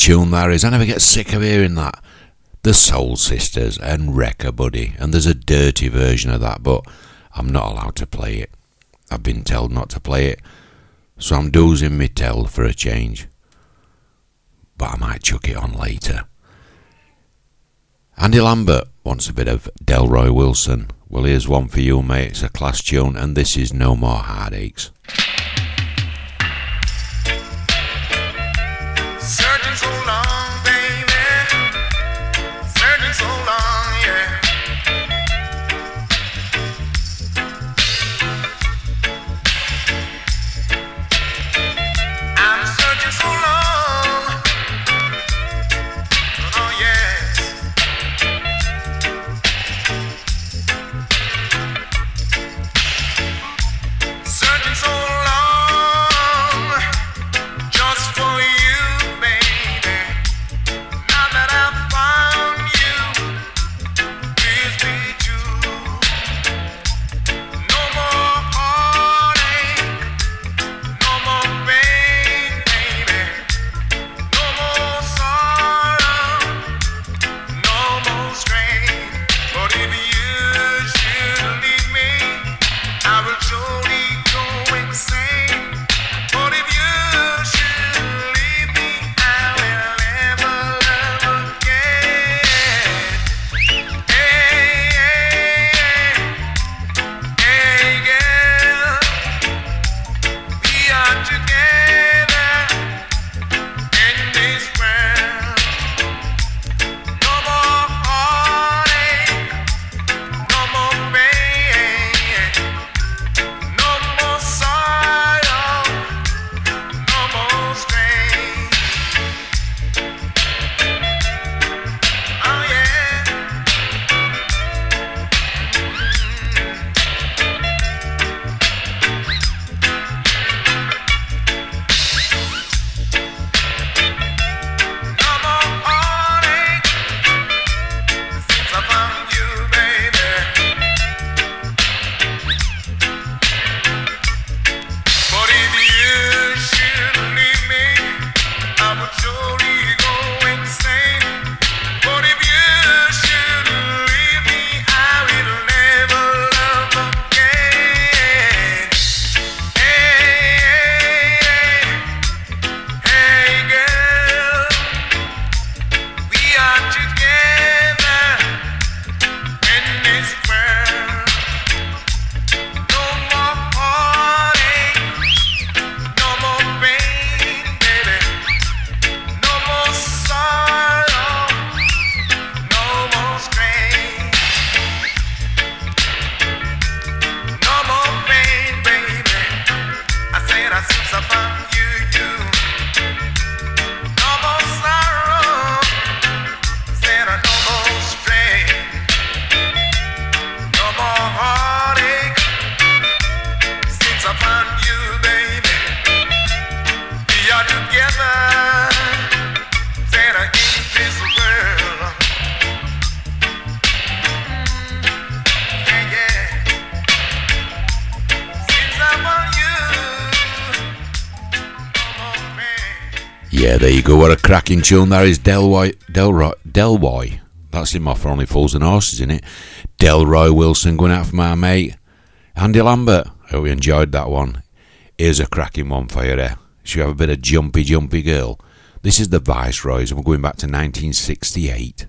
Tune that is. I never get sick of hearing that. The Soul Sisters and Wreck a Buddy. And there's a dirty version of that, but I'm not allowed to play it. I've been told not to play it. So I'm dozing me tell for a change. But I might chuck it on later. Andy Lambert wants a bit of Delroy Wilson. Well, here's one for you, mate. It's a class tune, and this is No More Heartaches. Cracking tune that is. Delroy, Delroy, Delroy. That's him off Only Fools and Horses, in it. Delroy Wilson going out for my mate. Andy Lambert. I Hope you enjoyed that one. Here's a cracking one for you there. Should have a bit of jumpy, jumpy girl? This is the Viceroys, and we're going back to 1968.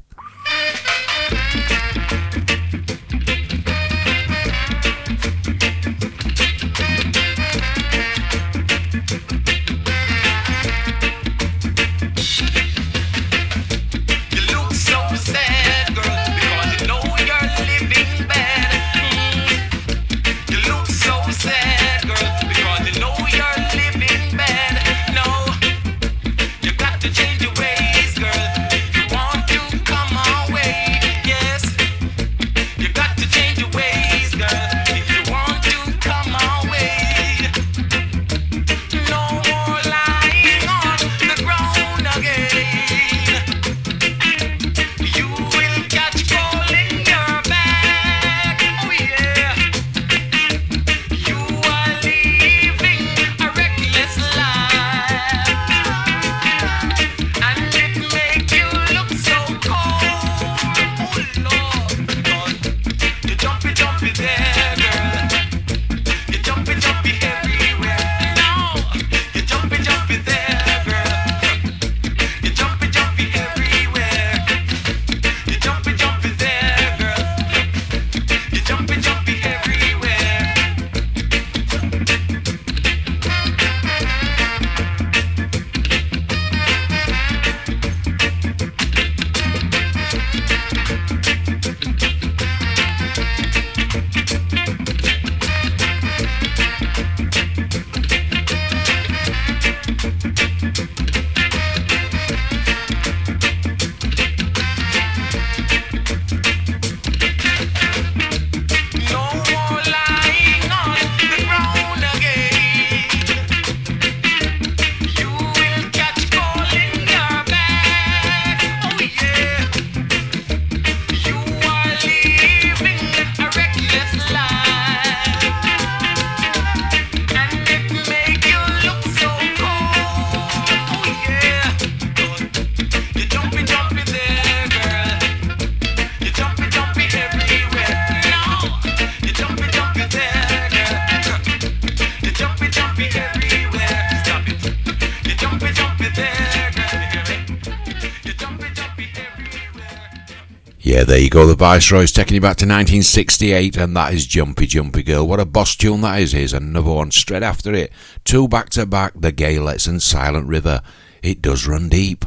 Viceroy's taking you back to 1968, and that is Jumpy Jumpy Girl. What a boss tune that is. Here's another one straight after it. Two back to back, The Gaylads and Silent River. It does run deep.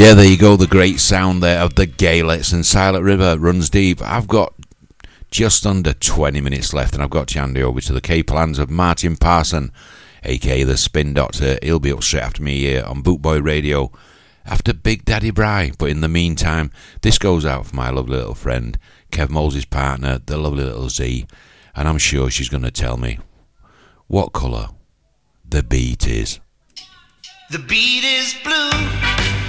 Yeah, there you go. The great sound there of the Gaylads and Silent River runs deep. I've got just under 20 minutes left, and I've got to hand over to the K plans of Martin Parson, aka the Spin Doctor. He'll be up straight after me here on Bootboy Radio after Big Daddy Bri. But in the meantime, this goes out for my lovely little friend, Kev Moles' partner, the lovely little Z, and I'm sure she's going to tell me what colour the beat is. The beat is blue.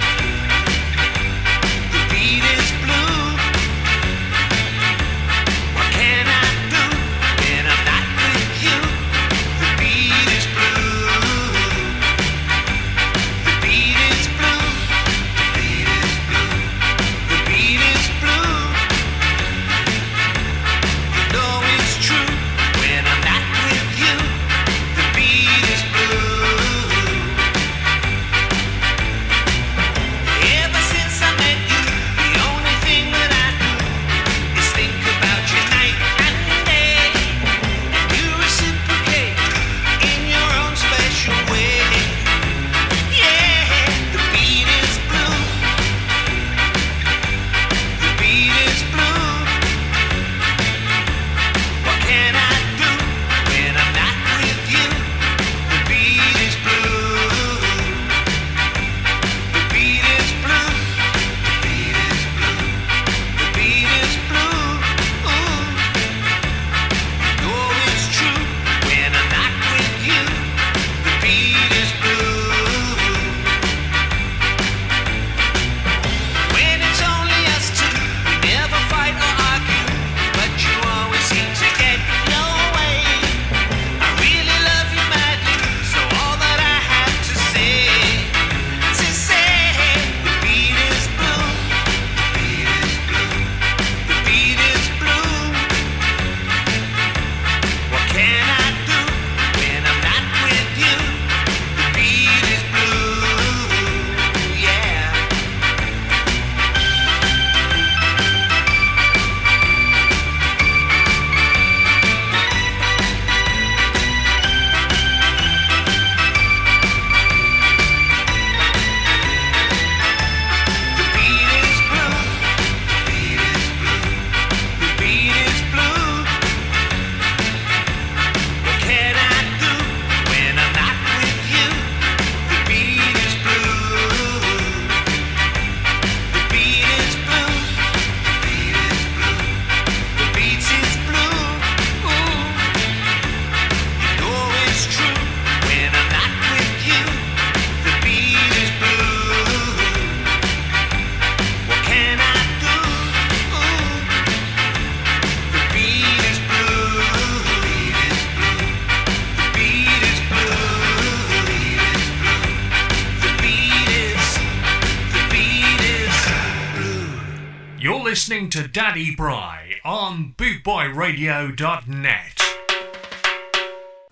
Daddy Bri on bootboyradio.net.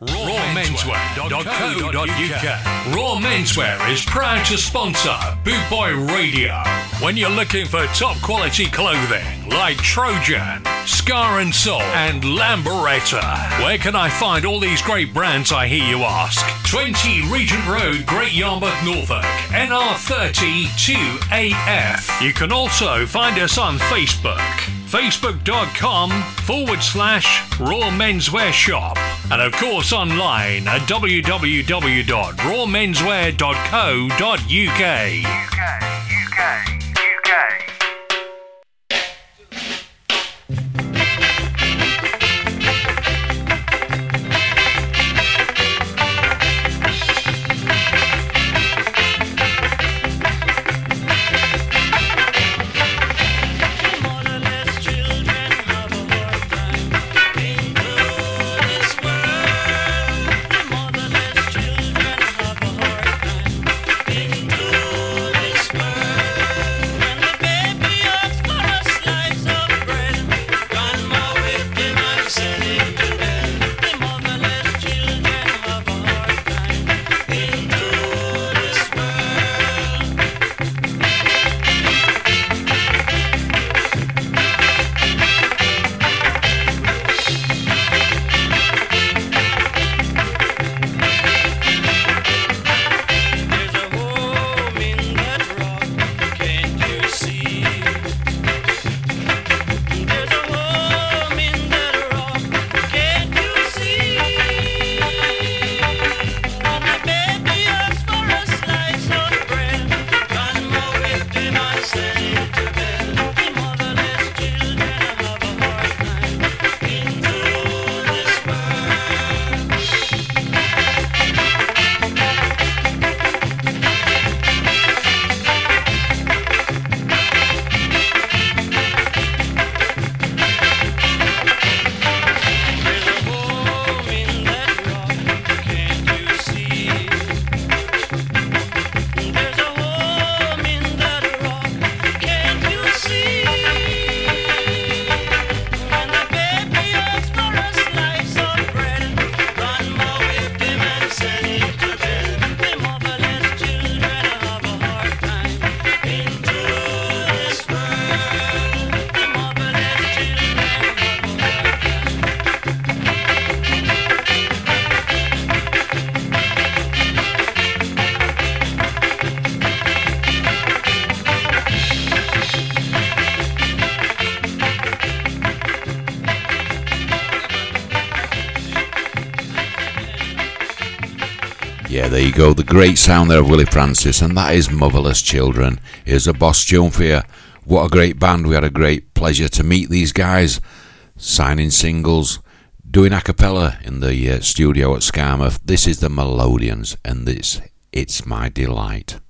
RawMenswear.co.uk Raw Menswear is proud to sponsor Bootboy Radio. When you're looking for top quality clothing like Trojan, Ska and Soul, and Lambretta, where can I find all these great brands? I hear you ask. 20 Regent Road, Great Yarmouth, Norfolk, NR30 2AF. You can also find us on Facebook. Facebook.com forward slash raw menswear shop. And of course online at www.rawmenswear.co.uk there you go. The great sound there of Willie Francis, and that is Motherless Children. Here's a boss tune for you. What a great band. We had a great pleasure to meet these guys, signing singles, doing a cappella in the uh, studio at Skamouth. This is the Melodians, and this, It's My Delight.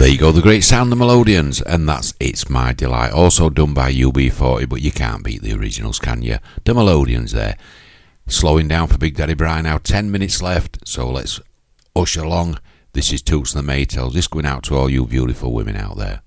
there you go, the great sound of Melodians, and that's It's My Delight, also done by UB40, but you can't beat the originals, can you? The Melodians there. Slowing down for Big Daddy Brian now, 10 minutes left, so let's usher along. This is Toots and the Maytals, just going out to all you beautiful women out there.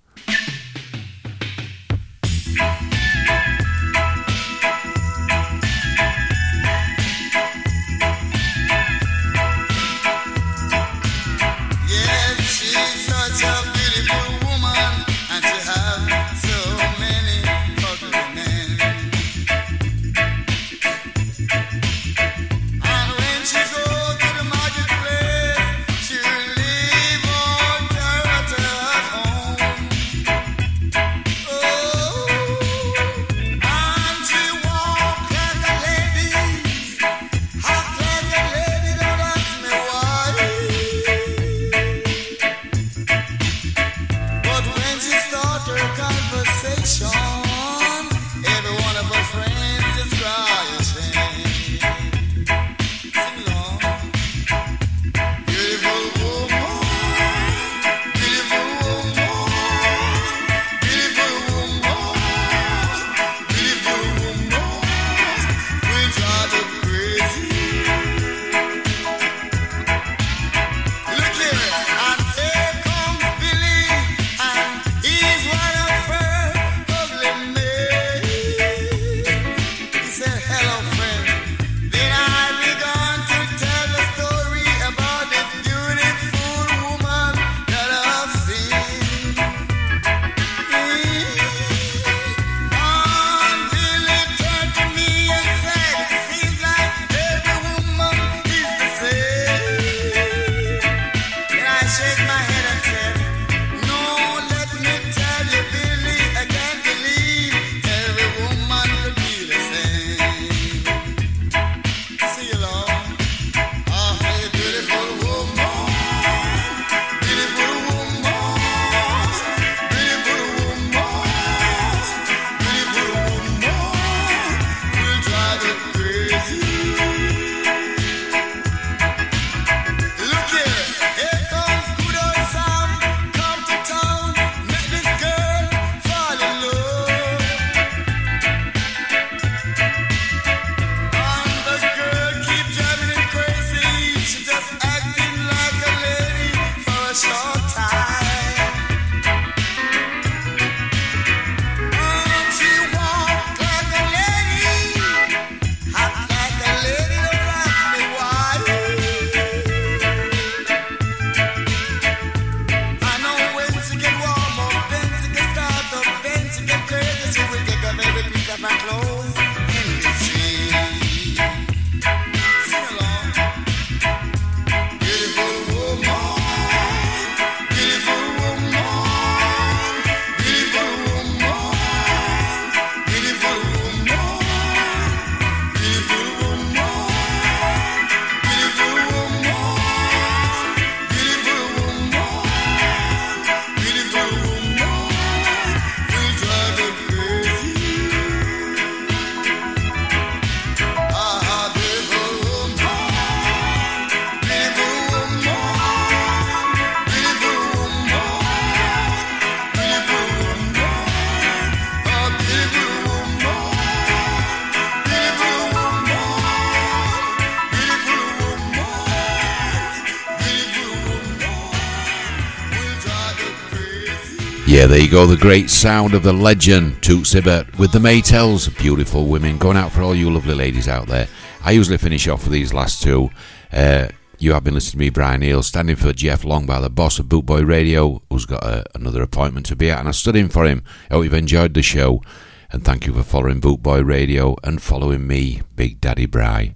Yeah, there you go. The great sound of the legend, Toots Hibbert, with the Maytals. Beautiful women. Going out for all you lovely ladies out there. I usually finish off with these last two. Uh, you have been listening to me, Brian Neale, standing for Jeff Long by the boss of Bootboy Radio, who's got a, another appointment to be at, and I stood in for him. I hope you've enjoyed the show, and thank you for following Bootboy Radio and following me, Big Daddy Bri.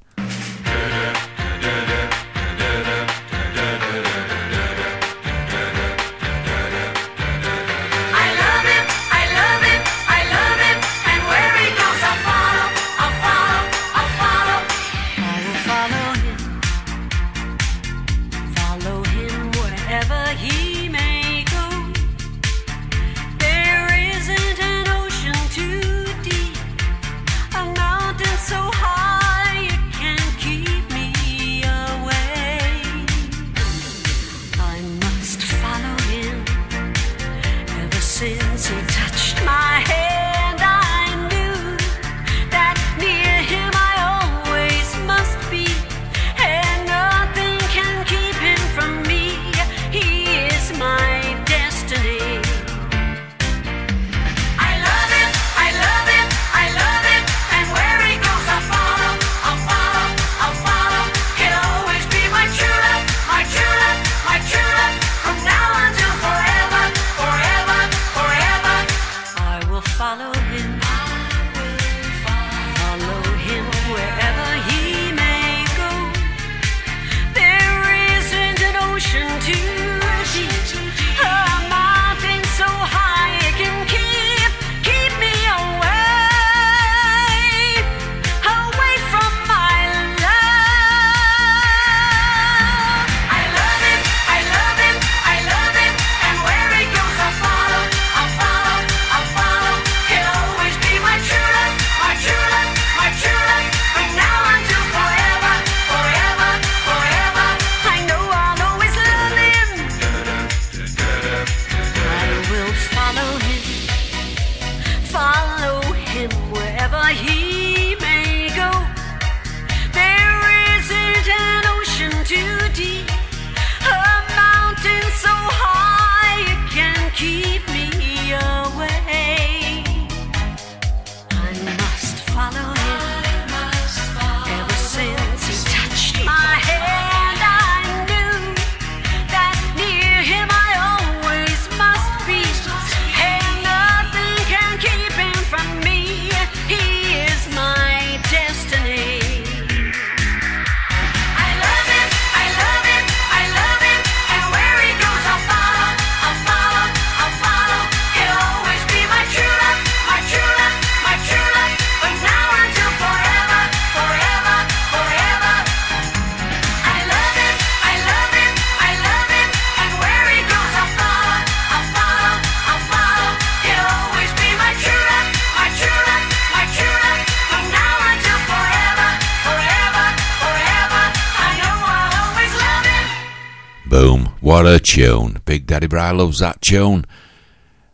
What a tune. Big Daddy Bri loves that tune.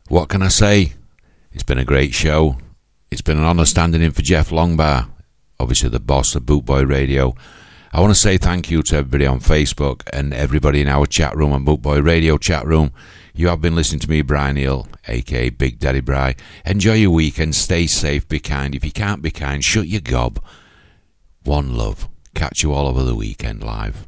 What can I say? It's been a great show. It's been an honour standing in for Jeff Longbar, obviously the boss of Bootboy Radio. I want to say thank you to everybody on Facebook and everybody in our chat room and Bootboy Radio chat room. You have been listening to me, Brian Hill, aka Big Daddy Bri. Enjoy your weekend, stay safe, be kind. If you can't be kind, shut your gob. One love. Catch you all over the weekend live.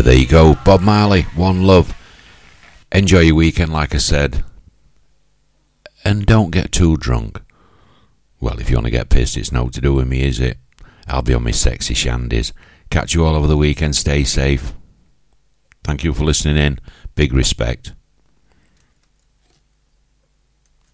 Yeah, there you go. Bob Marley, One Love. Enjoy your weekend, like I said. And don't get too drunk. Well, if you want to get pissed, it's no to do with me, is it? I'll be on my sexy shandies. Catch you all over the weekend. Stay safe. Thank you for listening in. Big respect.